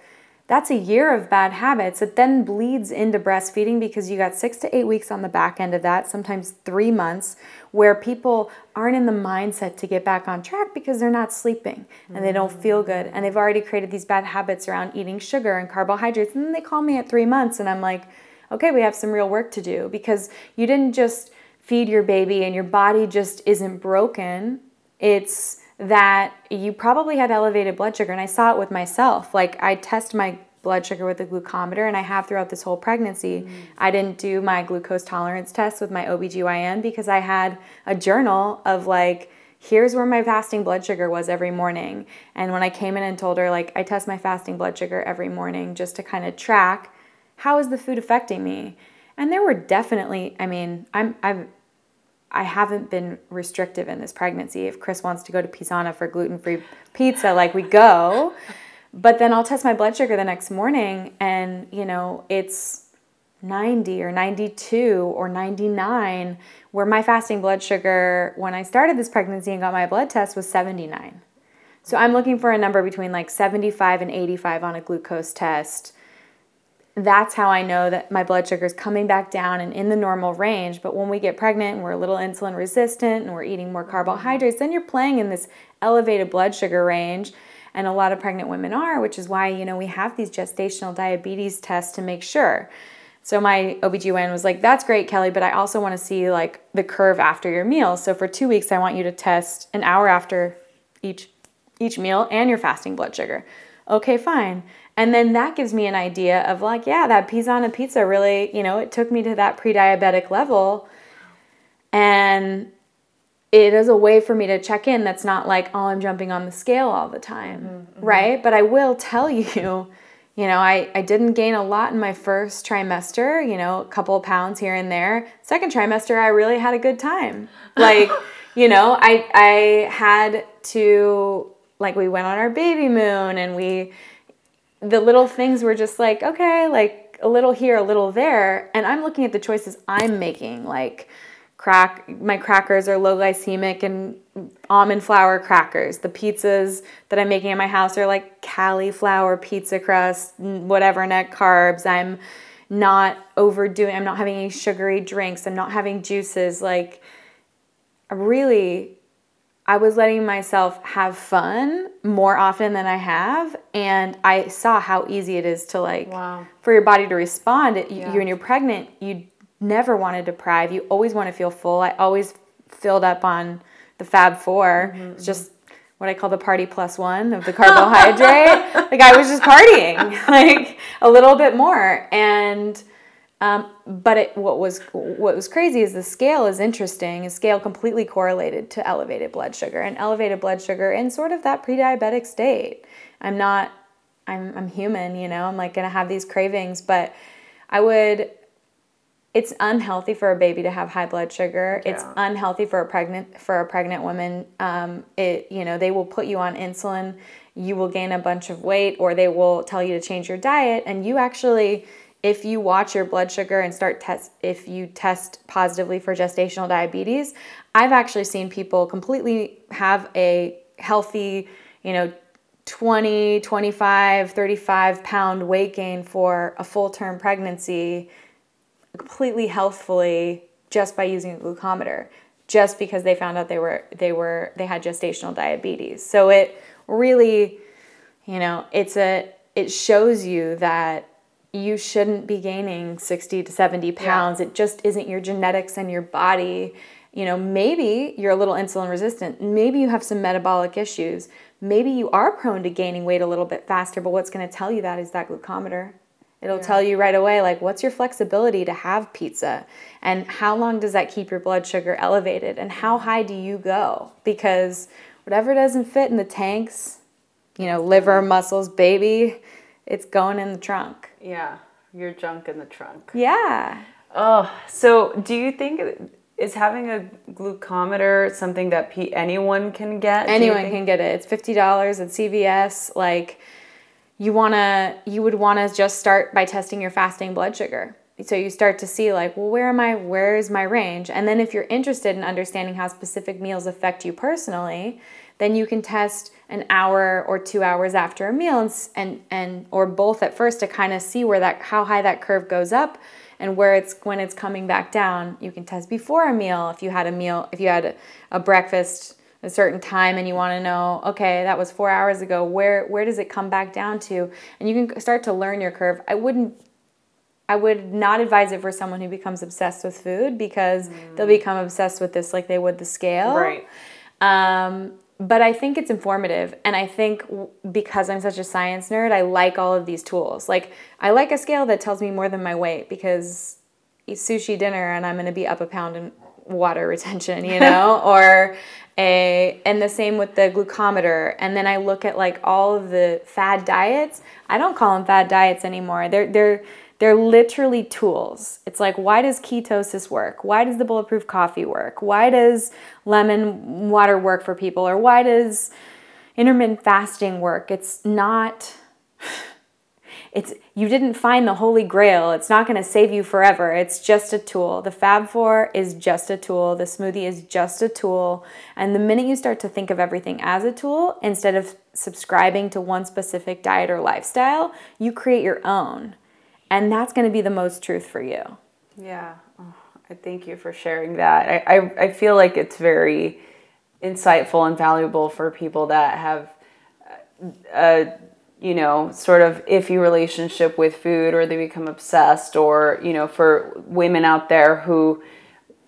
that's a year of bad habits. It then bleeds into breastfeeding because you got six to eight weeks on the back end of that, sometimes three months, where people aren't in the mindset to get back on track because they're not sleeping and they don't feel good. And they've already created these bad habits around eating sugar and carbohydrates. And then they call me at three months and I'm like, okay, we have some real work to do because you didn't just feed your baby and your body just isn't broken. It's that you probably had elevated blood sugar and I saw it with myself. Like I test my blood sugar with a glucometer and I have throughout this whole pregnancy. Mm. I didn't do my glucose tolerance test with my OBGYN because I had a journal of like here's where my fasting blood sugar was every morning. And when I came in and told her like I test my fasting blood sugar every morning just to kind of track how is the food affecting me? And there were definitely, I mean, I'm I'm I haven't been restrictive in this pregnancy. If Chris wants to go to Pizzana for gluten-free pizza, like we go. But then I'll test my blood sugar the next morning and, you know, it's 90 or 92 or 99, where my fasting blood sugar when I started this pregnancy and got my blood test was 79. So I'm looking for a number between like 75 and 85 on a glucose test. That's how I know that my blood sugar is coming back down and in the normal range. But when we get pregnant and we're a little insulin resistant and we're eating more carbohydrates, then you're playing in this elevated blood sugar range and a lot of pregnant women are, which is why, you know, we have these gestational diabetes tests to make sure. So my OBGYN was like, "That's great, Kelly, but I also want to see like the curve after your meal. So for 2 weeks I want you to test an hour after each each meal and your fasting blood sugar." Okay, fine. And then that gives me an idea of like, yeah, that Pizzana pizza really, you know, it took me to that pre-diabetic level. And it is a way for me to check in that's not like, oh, I'm jumping on the scale all the time, mm-hmm, right? But I will tell you, you know, I, I didn't gain a lot in my first trimester, you know, a couple of pounds here and there. Second trimester, I really had a good time. Like, you know, I, I had to, like, we went on our baby moon and we, the little things were just like, okay, like a little here, a little there. And I'm looking at the choices I'm making, like, crack my crackers are low glycemic and almond flour crackers. The pizzas that i'm making in my house are like cauliflower pizza crust whatever net carbs. I'm not overdoing i'm not having any sugary drinks. I'm not having juices. Like really i was letting myself have fun more often than i have and i saw how easy it is to like wow. for your body to respond yeah. you, when you're pregnant you never want to deprive. You always want to feel full. I always filled up on the Fab 4 mm-hmm. It's just what I call the party plus one of the carbohydrate. like I was just partying, like a little bit more. And um, but it, what was what was crazy is the scale is interesting. The scale completely correlated to elevated blood sugar and elevated blood sugar in sort of that pre-diabetic state. I'm not. I'm I'm human, you know. I'm like gonna have these cravings, but I would it's unhealthy for a baby to have high blood sugar. Yeah. It's unhealthy for a pregnant for a pregnant woman. Um, it you know they will put you on insulin. You will gain a bunch of weight, or they will tell you to change your diet. And you actually, if you watch your blood sugar and start test, if you test positively for gestational diabetes, I've actually seen people completely have a healthy, you know, 20, 25, 35 pound weight gain for a full term pregnancy completely healthfully just by using a glucometer just because they found out they were they were they had gestational diabetes. So it really you know it's a it shows you that you shouldn't be gaining 60 to 70 pounds yeah. it just isn't your genetics and your body you know maybe you're a little insulin resistant maybe you have some metabolic issues maybe you are prone to gaining weight a little bit faster but what's going to tell you that is that glucometer It'll yeah. tell you right away, like, what's your flexibility to have pizza? And how long does that keep your blood sugar elevated? And how high do you go? Because whatever doesn't fit in the tanks, you know, liver, muscles, baby, it's going in the trunk. Yeah, your junk in the trunk. Yeah. Oh, so do you think is having a glucometer something that anyone can get? Anyone can get it. It's fifty dollars at CVS. Like you want to you would want to just start by testing your fasting blood sugar so you start to see like well where am i where is my range and then if you're interested in understanding how specific meals affect you personally then you can test an hour or two hours after a meal and and, and or both at first to kind of see where that how high that curve goes up and where it's when it's coming back down. You can test before a meal. If you had a meal if you had a, a breakfast a certain time and you want to know okay that was four hours ago where where does it come back down to? And you can start to learn your curve. I wouldn't i would not advise it for someone who becomes obsessed with food because mm. they'll become obsessed with this like they would the scale. Right. Um, but I think it's informative. And I think because I'm such a science nerd, I like all of these tools. Like, I like a scale that tells me more than my weight because eat sushi dinner and I'm going to be up a pound in water retention, you know? or a, and the same with the glucometer. And then I look at like all of the fad diets. I don't call them fad diets anymore. They're, they're, they're literally tools. It's like, why does ketosis work? Why does the bulletproof coffee work? Why does lemon water work for people? Or why does intermittent fasting work? It's not it's you didn't find the holy grail. It's not going to save you forever. It's just a tool. The Fab 4 is just a tool. The smoothie is just a tool. And the minute you start to think of everything as a tool instead of subscribing to one specific diet or lifestyle, you create your own. And that's going to be the most truth for you. Yeah. Oh, I thank you for sharing that. I, I, I feel like it's very insightful and valuable for people that have a you know sort of iffy relationship with food or they become obsessed or you know for women out there who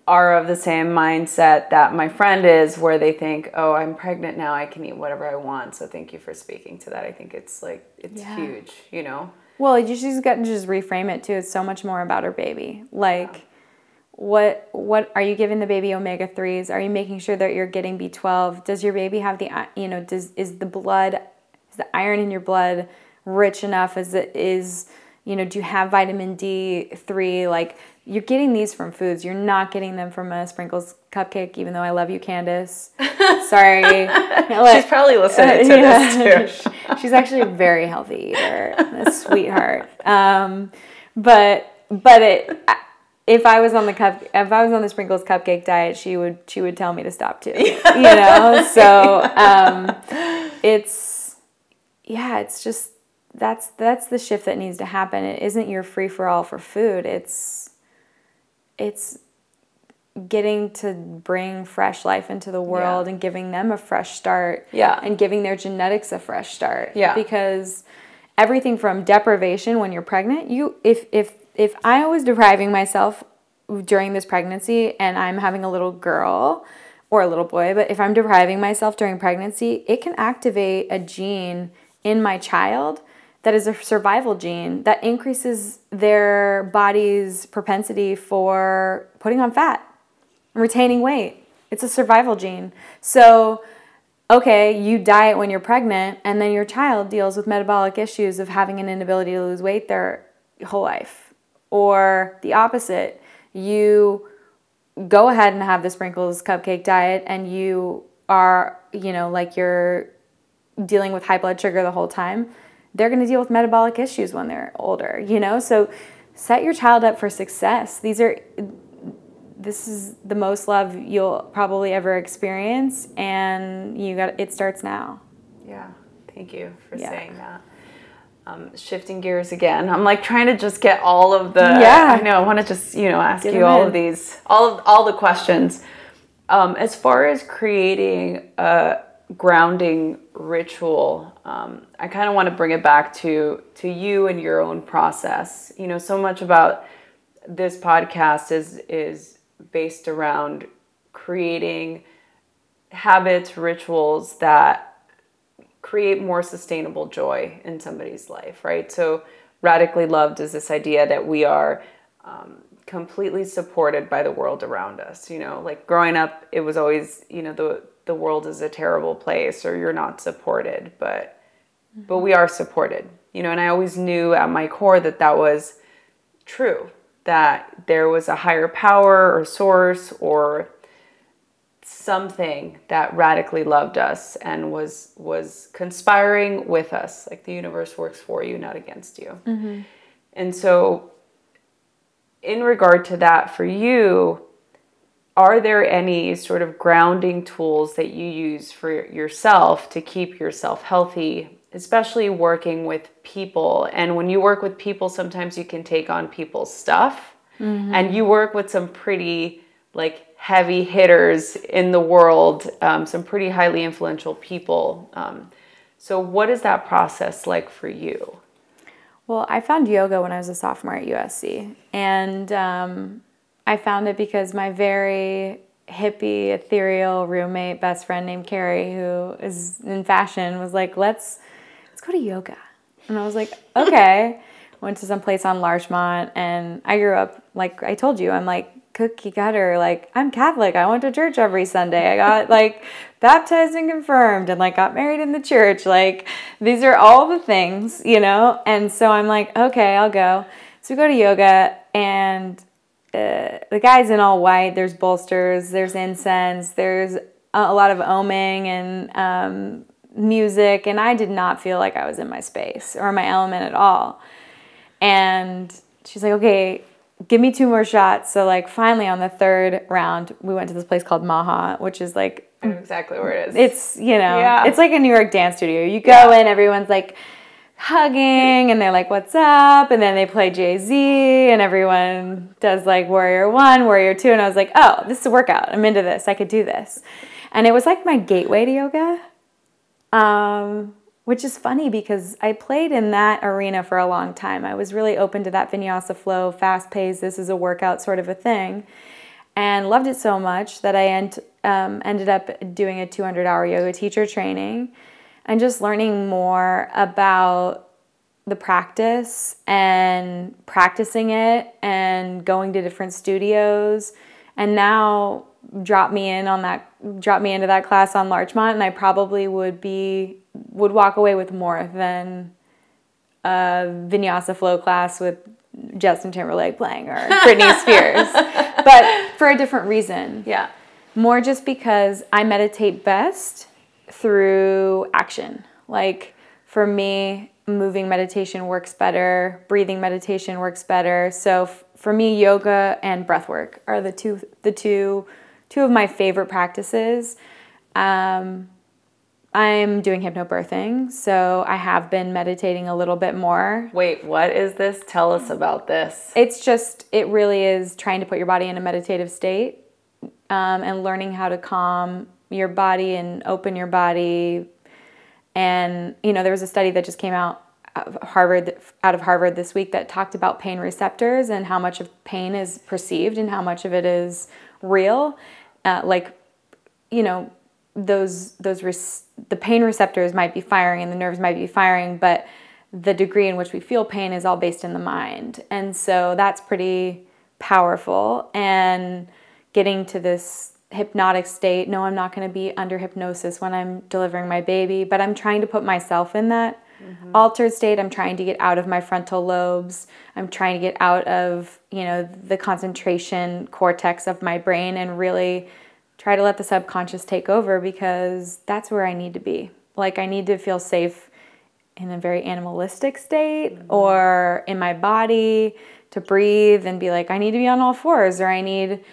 are of the same mindset that my friend is where they think oh i'm pregnant now i can eat whatever i want so thank you for speaking to that i think it's like it's yeah. huge you know well, you just got to just reframe it too. It's so much more about her baby. Like, yeah. what what are you giving the baby omega threes? Are you making sure that you're getting B twelve? Does your baby have the you know does is the blood is the iron in your blood rich enough? As it is you know do you have vitamin D three? Like you're getting these from foods. You're not getting them from a sprinkles cupcake, even though I love you, Candace. Sorry. She's probably listening to yeah. this too. She's actually a very healthy eater, a sweetheart. Um, but but it if I was on the cup if I was on the sprinkles cupcake diet, she would she would tell me to stop too. You know? So um, it's yeah, it's just that's that's the shift that needs to happen. It isn't your free for all for food. It's it's getting to bring fresh life into the world yeah. and giving them a fresh start. Yeah. And giving their genetics a fresh start. Yeah. Because everything from deprivation when you're pregnant, you if if if I was depriving myself during this pregnancy and I'm having a little girl or a little boy, but if I'm depriving myself during pregnancy, it can activate a gene in my child that is a survival gene that increases their body's propensity for putting on fat retaining weight. It's a survival gene. So, okay, you diet when you're pregnant, and then your child deals with metabolic issues of having an inability to lose weight their whole life. Or the opposite, you go ahead and have the sprinkles cupcake diet, and you are, you know, like you're dealing with high blood sugar the whole time. They're going to deal with metabolic issues when they're older, you know? So, set your child up for success. These are this is the most love you'll probably ever experience and you got it starts now yeah thank you for yeah. saying that um, shifting gears again i'm like trying to just get all of the yeah i know i want to just you know ask get you all in. of these all of all the questions um, as far as creating a grounding ritual um, i kind of want to bring it back to to you and your own process you know so much about this podcast is is based around creating habits, rituals that create more sustainable joy in somebody's life, right? So, radically loved is this idea that we are um, completely supported by the world around us. You know, like growing up, it was always, you know, the the world is a terrible place or you're not supported, but mm-hmm. but we are supported. You know, and I always knew at my core that that was true that there was a higher power or source or something that radically loved us and was was conspiring with us like the universe works for you not against you mm-hmm. and so in regard to that for you are there any sort of grounding tools that you use for yourself to keep yourself healthy especially working with people. And when you work with people, sometimes you can take on people's stuff. Mm-hmm. And you work with some pretty like heavy hitters in the world, um, some pretty highly influential people. Um, so, what is that process like for you? Well, I found yoga when I was a sophomore at USC, and um, I found it because my very hippie, ethereal roommate, best friend named Carrie, who is in fashion, was like, let's let's go to yoga. And I was like, okay. Went to some place on Larchmont, and I grew up like I told you, I'm like cookie cutter. Like I'm Catholic. I went to church every Sunday. I got like baptized and confirmed, and like got married in the church. Like these are all the things, you know. And so I'm like, okay, I'll go. So we go to yoga, and uh, the guy's in all white. There's bolsters. There's incense. There's a lot of oming and um, music, and I did not feel like I was in my space or my element at all. And she's like, okay, give me two more shots. So like finally on the third round, we went to this place called Maha, which is like I know exactly where it is. it's you know Yeah. it's like a New York dance studio. You go in, everyone's like hugging and they're like, "What's up?" And then they play Jay Z, and everyone does like Warrior One, Warrior Two, and I was like, "Oh, this is a workout. I'm into this. I could do this." And it was like my gateway to yoga, um, which is funny because I played in that arena for a long time. I was really open to that vinyasa flow, fast pace, This is a workout sort of a thing and loved it so much that I end, um, ended up doing a 200 hour yoga teacher training and just learning more about the practice and practicing it and going to different studios and now drop me in on that drop me into that class on Larchmont and I probably would be would walk away with more than a vinyasa flow class with Justin Timberlake playing or Britney Spears but for a different reason yeah. more just because I meditate best through action. Like for me, moving meditation works better, breathing meditation works better. So f- for me, yoga and breath work are the two the two two of my favorite practices. Um, I'm doing hypnobirthing, so I have been meditating a little bit more. Wait, what is this? Tell us about this. It's just, it really is trying to put your body in a meditative state um, and learning how to calm your body and open your body. And, you know, there was a study that just came out of Harvard, out of Harvard this week that talked about pain receptors and how much of pain is perceived and how much of it is real. Uh, like, you know, those those res- the pain receptors might be firing and the nerves might be firing, but the degree in which we feel pain is all based in the mind. And so that's pretty powerful. And getting to this hypnotic state, no, I'm not going to be under hypnosis when I'm delivering my baby, but I'm trying to put myself in that mm-hmm. altered state. I'm trying to get out of my frontal lobes. I'm trying to get out of, you know, the concentration cortex of my brain and really try to let the subconscious take over because that's where I need to be. Like I need to feel safe in a very animalistic state mm-hmm. or in my body to breathe and be like I need to be on all fours or I need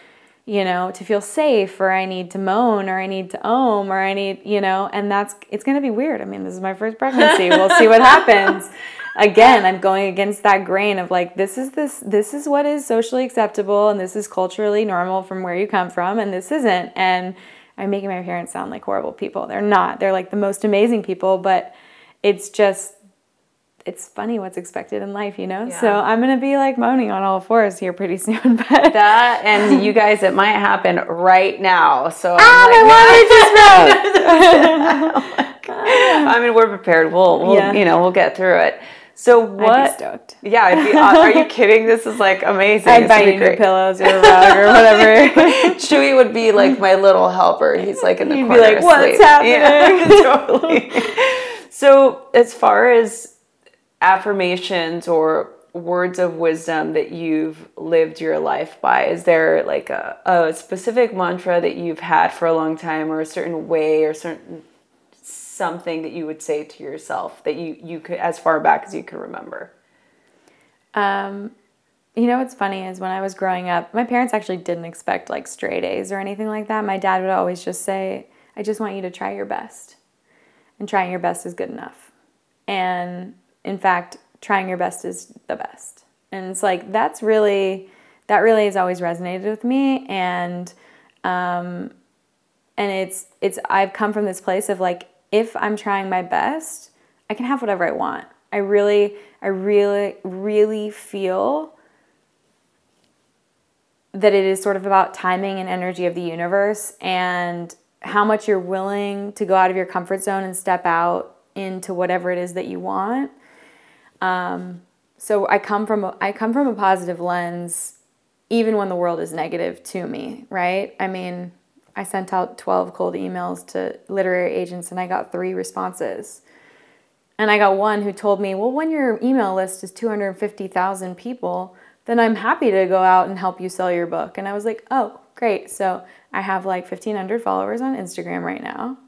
you know to feel safe or I need to moan or I need to ohm or I need you know and that's it's going to be weird. I mean, this is my first pregnancy. we'll see what happens. Again, I'm going against that grain of like this is this this is what is socially acceptable and this is culturally normal from where you come from and this isn't and I'm making my parents sound like horrible people. They're not. They're like the most amazing people, but it's just it's funny what's expected in life, you know? So I'm gonna be like moaning on all fours here pretty soon. But That and you guys, it might happen right now. So I'm ah, like, my just broke. I mean, we're prepared. We'll, we'll Yeah. you know, we'll get through it. So I'd be what? stoked. Yeah, I'd be, uh, are you kidding? This is like amazing. I'd buy you new pillows or a rug or whatever. Chewy would be like my little helper. He's like in the You'd be corner. like, "What's asleep." happening? Yeah, totally. So, as far as affirmations or words of wisdom that you've lived your life by, is there like a, a specific mantra that you've had for a long time, or a certain way, or certain something that you would say to yourself that you you could as far back as you can remember? Um, you know what's funny is when I was growing up, my parents actually didn't expect like straight A's or anything like that. My dad would always just say, I just want you to try your best. And trying your best is good enough. And in fact, trying your best is the best. And it's like, that's really, that really has always resonated with me. And, um, and it's, it's, I've come from this place of like, if I'm trying my best, I can have whatever I want. I really, I really, really feel that it is sort of about timing and energy of the universe and how much you're willing to go out of your comfort zone and step out into whatever it is that you want. Um, so I come from a, I come from a positive lens, even when the world is negative to me. Right? I mean, I sent out twelve cold emails to literary agents, and I got three responses. And I got one who told me, "Well, when your email list is two hundred fifty thousand people." then I'm happy to go out and help you sell your book. And I was like, oh, great. So I have like 1,500 followers on Instagram right now,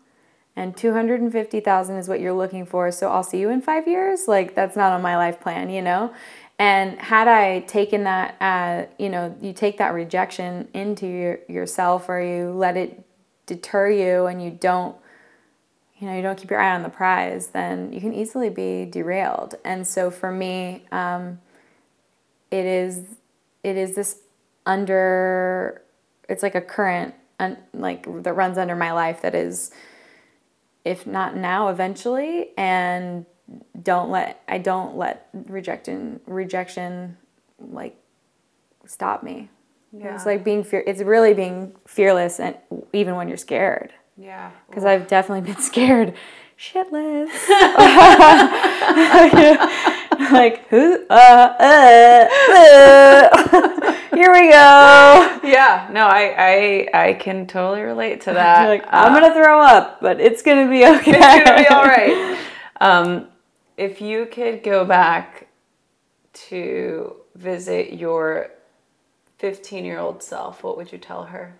and 250,000 is what you're looking for. So I'll see you in five years. Like, that's not on my life plan, you know? And had I taken that, uh, you know, you take that rejection into your, yourself or you let it deter you and you don't, you know, you don't keep your eye on the prize, then you can easily be derailed. And so for me, um, it is it is this under it's like a current un, like that runs under my life that is if not now eventually and don't let I don't let rejection rejection like stop me. Yeah. It's like being fear it's really being fearless and even when you're scared. Yeah. Cuz I've definitely been scared shitless. like who? Uh, uh, uh. Here we go. Yeah, no, I, I, I can totally relate to that. Like, I'm gonna throw up, but it's gonna be okay. It's gonna be all right. Um, if you could go back to visit your 15 year old self, what would you tell her?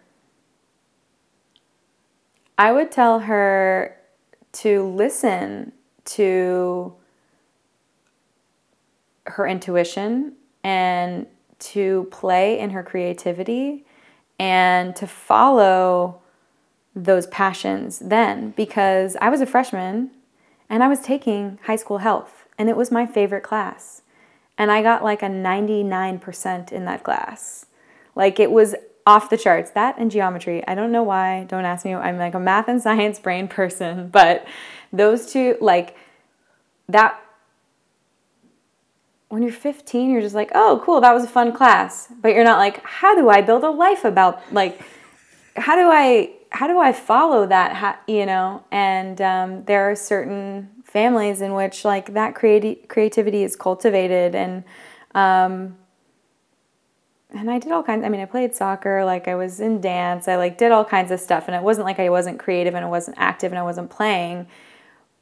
I would tell her to listen to her intuition and to play in her creativity and to follow those passions then because I was a freshman and I was taking high school health and it was my favorite class. And I got like a 99% in that class. Like it was off the charts. That and geometry. I don't know why. Don't ask me. I'm like a math and science brain person, but those two, like that. When you're 15, you're just like, oh, cool, that was a fun class. But you're not like, how do I build a life about, like, how do I, how do I follow that, you know? And um, there are certain families in which, like, that creati- creativity is cultivated and, um, and I did all kinds. I mean, I played soccer, like I was in dance, I like did all kinds of stuff, and it wasn't like I wasn't creative and I wasn't active and I wasn't playing,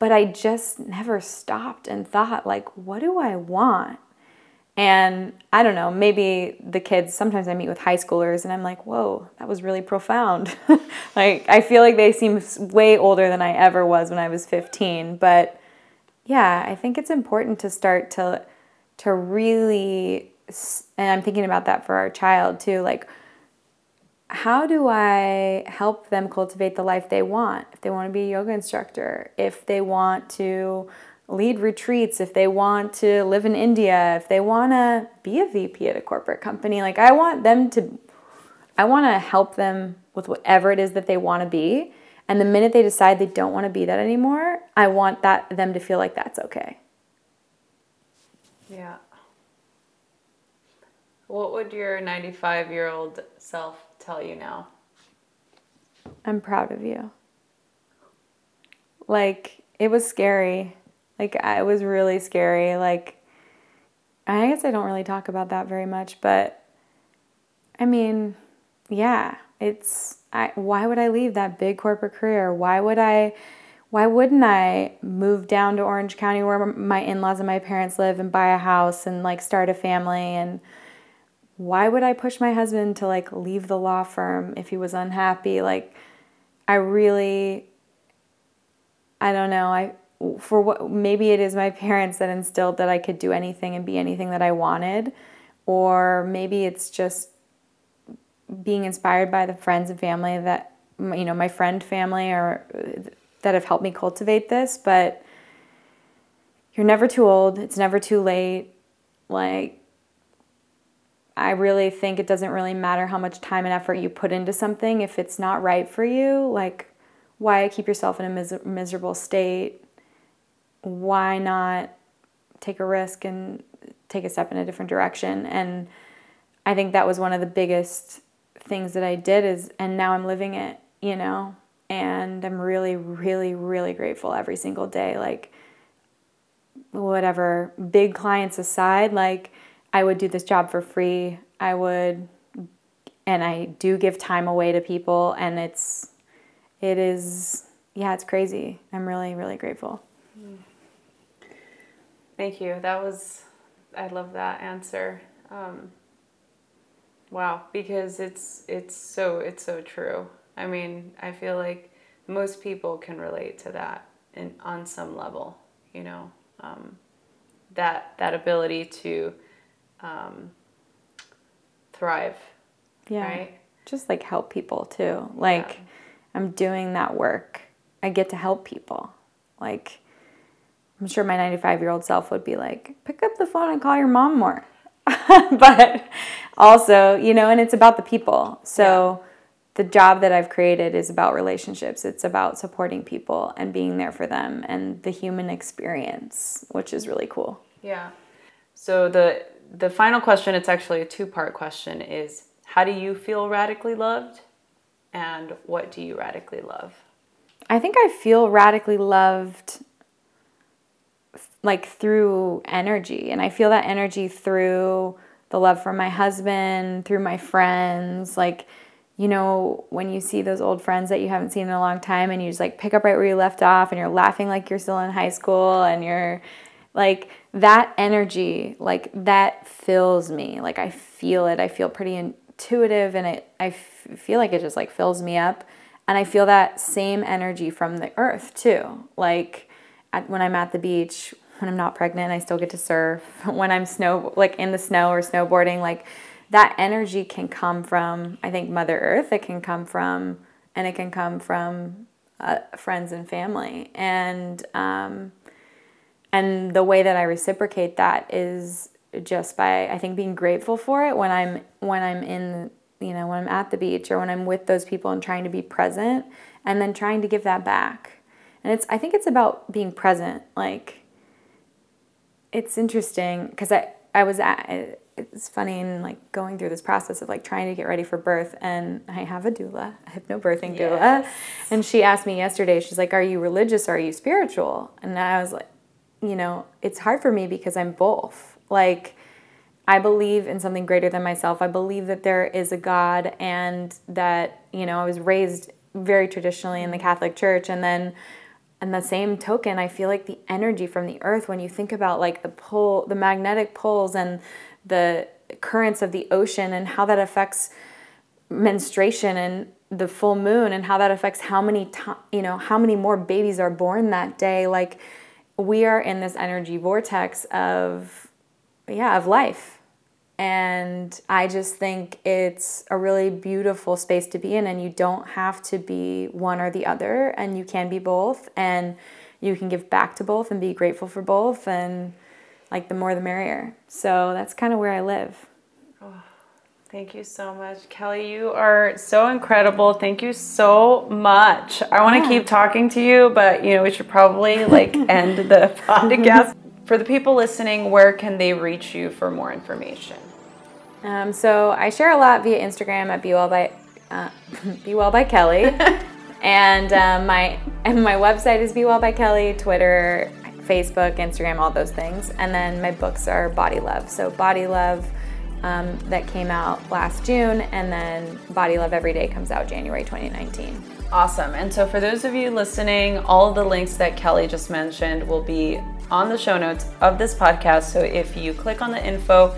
but I just never stopped and thought like, what do I want? And I don't know, maybe the kids. Sometimes I meet with high schoolers, and I'm like, whoa, that was really profound. like I feel like they seem way older than I ever was when I was 15, but yeah, I think it's important to start to to really and I'm thinking about that for our child too. Like, how do I help them cultivate the life they want? If they want to be a yoga instructor, if they want to lead retreats, if they want to live in India, if they want to be a VP at a corporate company, like, I want them to, I want to help them with whatever it is that they want to be. And the minute they decide they don't want to be that anymore, I want that them to feel like that's okay. Yeah. What would your 95 year old self tell you now? I'm proud of you. Like, it was scary. Like, it was really scary. Like, I guess I don't really talk about that very much, but I mean, yeah, it's I, why would I leave that big corporate career? Why would I why wouldn't I move down to Orange County where my in-laws and my parents live and buy a house and like start a family and why would I push my husband to like leave the law firm if he was unhappy? Like, I really, I don't know. I, for what, maybe it is my parents that instilled that I could do anything and be anything that I wanted. Or maybe it's just being inspired by the friends and family that, you know, my friend family or uh, that have helped me cultivate this. But you're never too old, it's never too late. Like, I really think it doesn't really matter how much time and effort you put into something if it's not right for you. Like, why keep yourself in a mis- miserable state? Why not take a risk and take a step in a different direction? And I think that was one of the biggest things that I did is and now I'm living it, you know. And I'm really really really grateful every single day like whatever big clients aside, like I would do this job for free. I would and I do give time away to people and it's it is yeah, it's crazy. I'm really really grateful. Thank you. That was I love that answer. Um, wow, because it's it's so it's so true. I mean, I feel like most people can relate to that in on some level, you know. Um, that that ability to um, thrive. Yeah. Right? Just like help people too. Like Yeah. I'm doing that work. I get to help people. Like I'm sure my 95 year old self would be like, pick up the phone and call your mom more. but also, you know, and it's about the people. So the job that I've created is about relationships. It's about supporting people and being there for them and the human experience, which is really cool. Yeah. So the the final question, it's actually a two-part question is how do you feel radically loved and what do you radically love? I think I feel radically loved like through energy and I feel that energy through the love from my husband, through my friends, like you know, when you see those old friends that you haven't seen in a long time and you just like pick up right where you left off and you're laughing like you're still in high school and you're like that energy, like that fills me. Like I feel it. I feel pretty intuitive and it I f- feel like it just like fills me up and I feel that same energy from the earth too. Like at, when I'm at the beach, when I'm not pregnant, I still get to surf. When I'm snow like in the snow or snowboarding, like that energy can come from I think Mother Earth. It can come from and it can come from uh, friends and family. And um, and the way that I reciprocate that is just by I think being grateful for it when I'm when I'm in you know when I'm at the beach or when I'm with those people and trying to be present and then trying to give that back. And it's I think it's about being present. Like it's interesting because I I was at it's funny in like going through this process of like trying to get ready for birth and I have a doula, a hypnobirthing doula. Yes. And she asked me yesterday, she's like, Are you religious or are you spiritual? And I was like, you know, it's hard for me because I'm both. Like I believe in something greater than myself. I believe that there is a God and that, you know, I was raised very traditionally in the Catholic Church and then and the same token, I feel like the energy from the earth when you think about like the pull, the magnetic poles and the currents of the ocean and how that affects menstruation and the full moon and how that affects how many to, you know how many more babies are born that day like we are in this energy vortex of yeah of life. And i just think it's a really beautiful space to be in and you don't have to be one or the other and you can be both and you can give back to both and be grateful for both and like the more the merrier. So that's kind of where i live Thank you so much, Kelly. You are so incredible. Thank you so much. I want to Yeah. keep talking to you, but you know, we should probably like end the podcast. For the people listening, where can they reach you for more information? Um, so I share a lot via Instagram at Be Well by uh, Be Well by Kelly, and um, my and my website is Be Well by Kelly. Twitter, Facebook, Instagram, all those things. And then my books are Body Love. So Body Love um, that came out last June, and then Body Love Every Day comes out January 2019. Awesome. And so, for those of you listening, all of the links that Kelly just mentioned will be on the show notes of this podcast. So, if you click on the info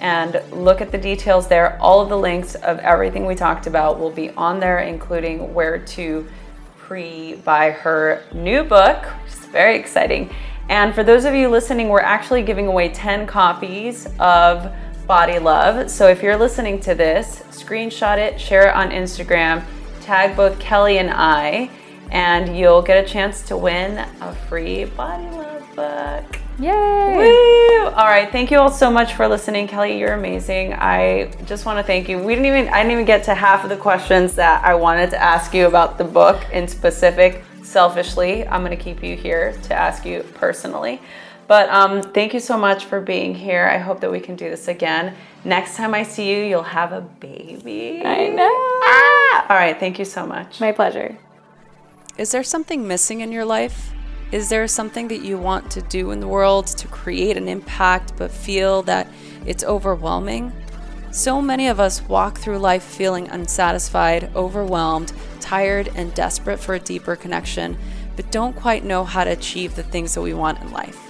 and look at the details there, all of the links of everything we talked about will be on there, including where to pre buy her new book, which is very exciting. And for those of you listening, we're actually giving away 10 copies of Body Love. So if you're listening to this, screenshot it, share it on Instagram, tag both Kelly and I, and you'll get a chance to win a free Body Love book. Yay! Woo! All right, thank you all so much for listening, Kelly. You're amazing. I just want to thank you. We didn't even I didn't even get to half of the questions that I wanted to ask you about the book in specific. Selfishly, I'm going to keep you here to ask you personally. But um, thank you so much for being here. I hope that we can do this again. Next time I see you, you'll have a baby. I know. Ah! All right. Thank you so much. My pleasure. Is there something missing in your life? Is there something that you want to do in the world to create an impact but feel that it's overwhelming? So many of us walk through life feeling unsatisfied, overwhelmed, tired, and desperate for a deeper connection, but don't quite know how to achieve the things that we want in life.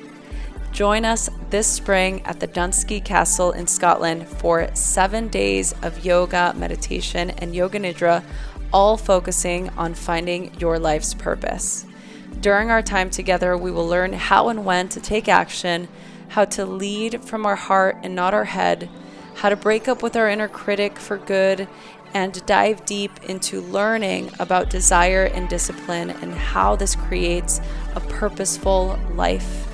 Join us this spring at the Dunskey Castle in Scotland for seven days of yoga, meditation, and yoga nidra, all focusing on finding your life's purpose. During our time together, we will learn how and when to take action, how to lead from our heart and not our head, how to break up with our inner critic for good, and dive deep into learning about desire and discipline and how this creates a purposeful life.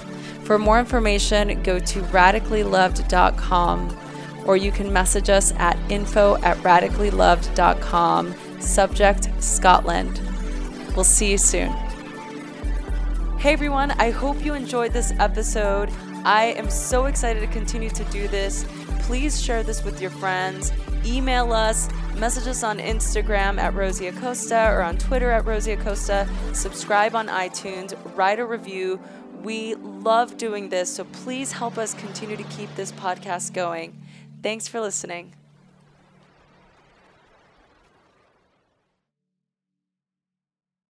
For more information, go to radicallyloved.com or you can message us at info at radicallyloved.com, subject Scotland. We'll see you soon. Hey everyone, I hope you enjoyed this episode. I am so excited to continue to do this. Please share this with your friends. Email us, message us on Instagram at Rosie Acosta or on Twitter at Rosie Acosta. Subscribe on iTunes, write a review. We love doing this, so please help us continue to keep this podcast going. Thanks for listening.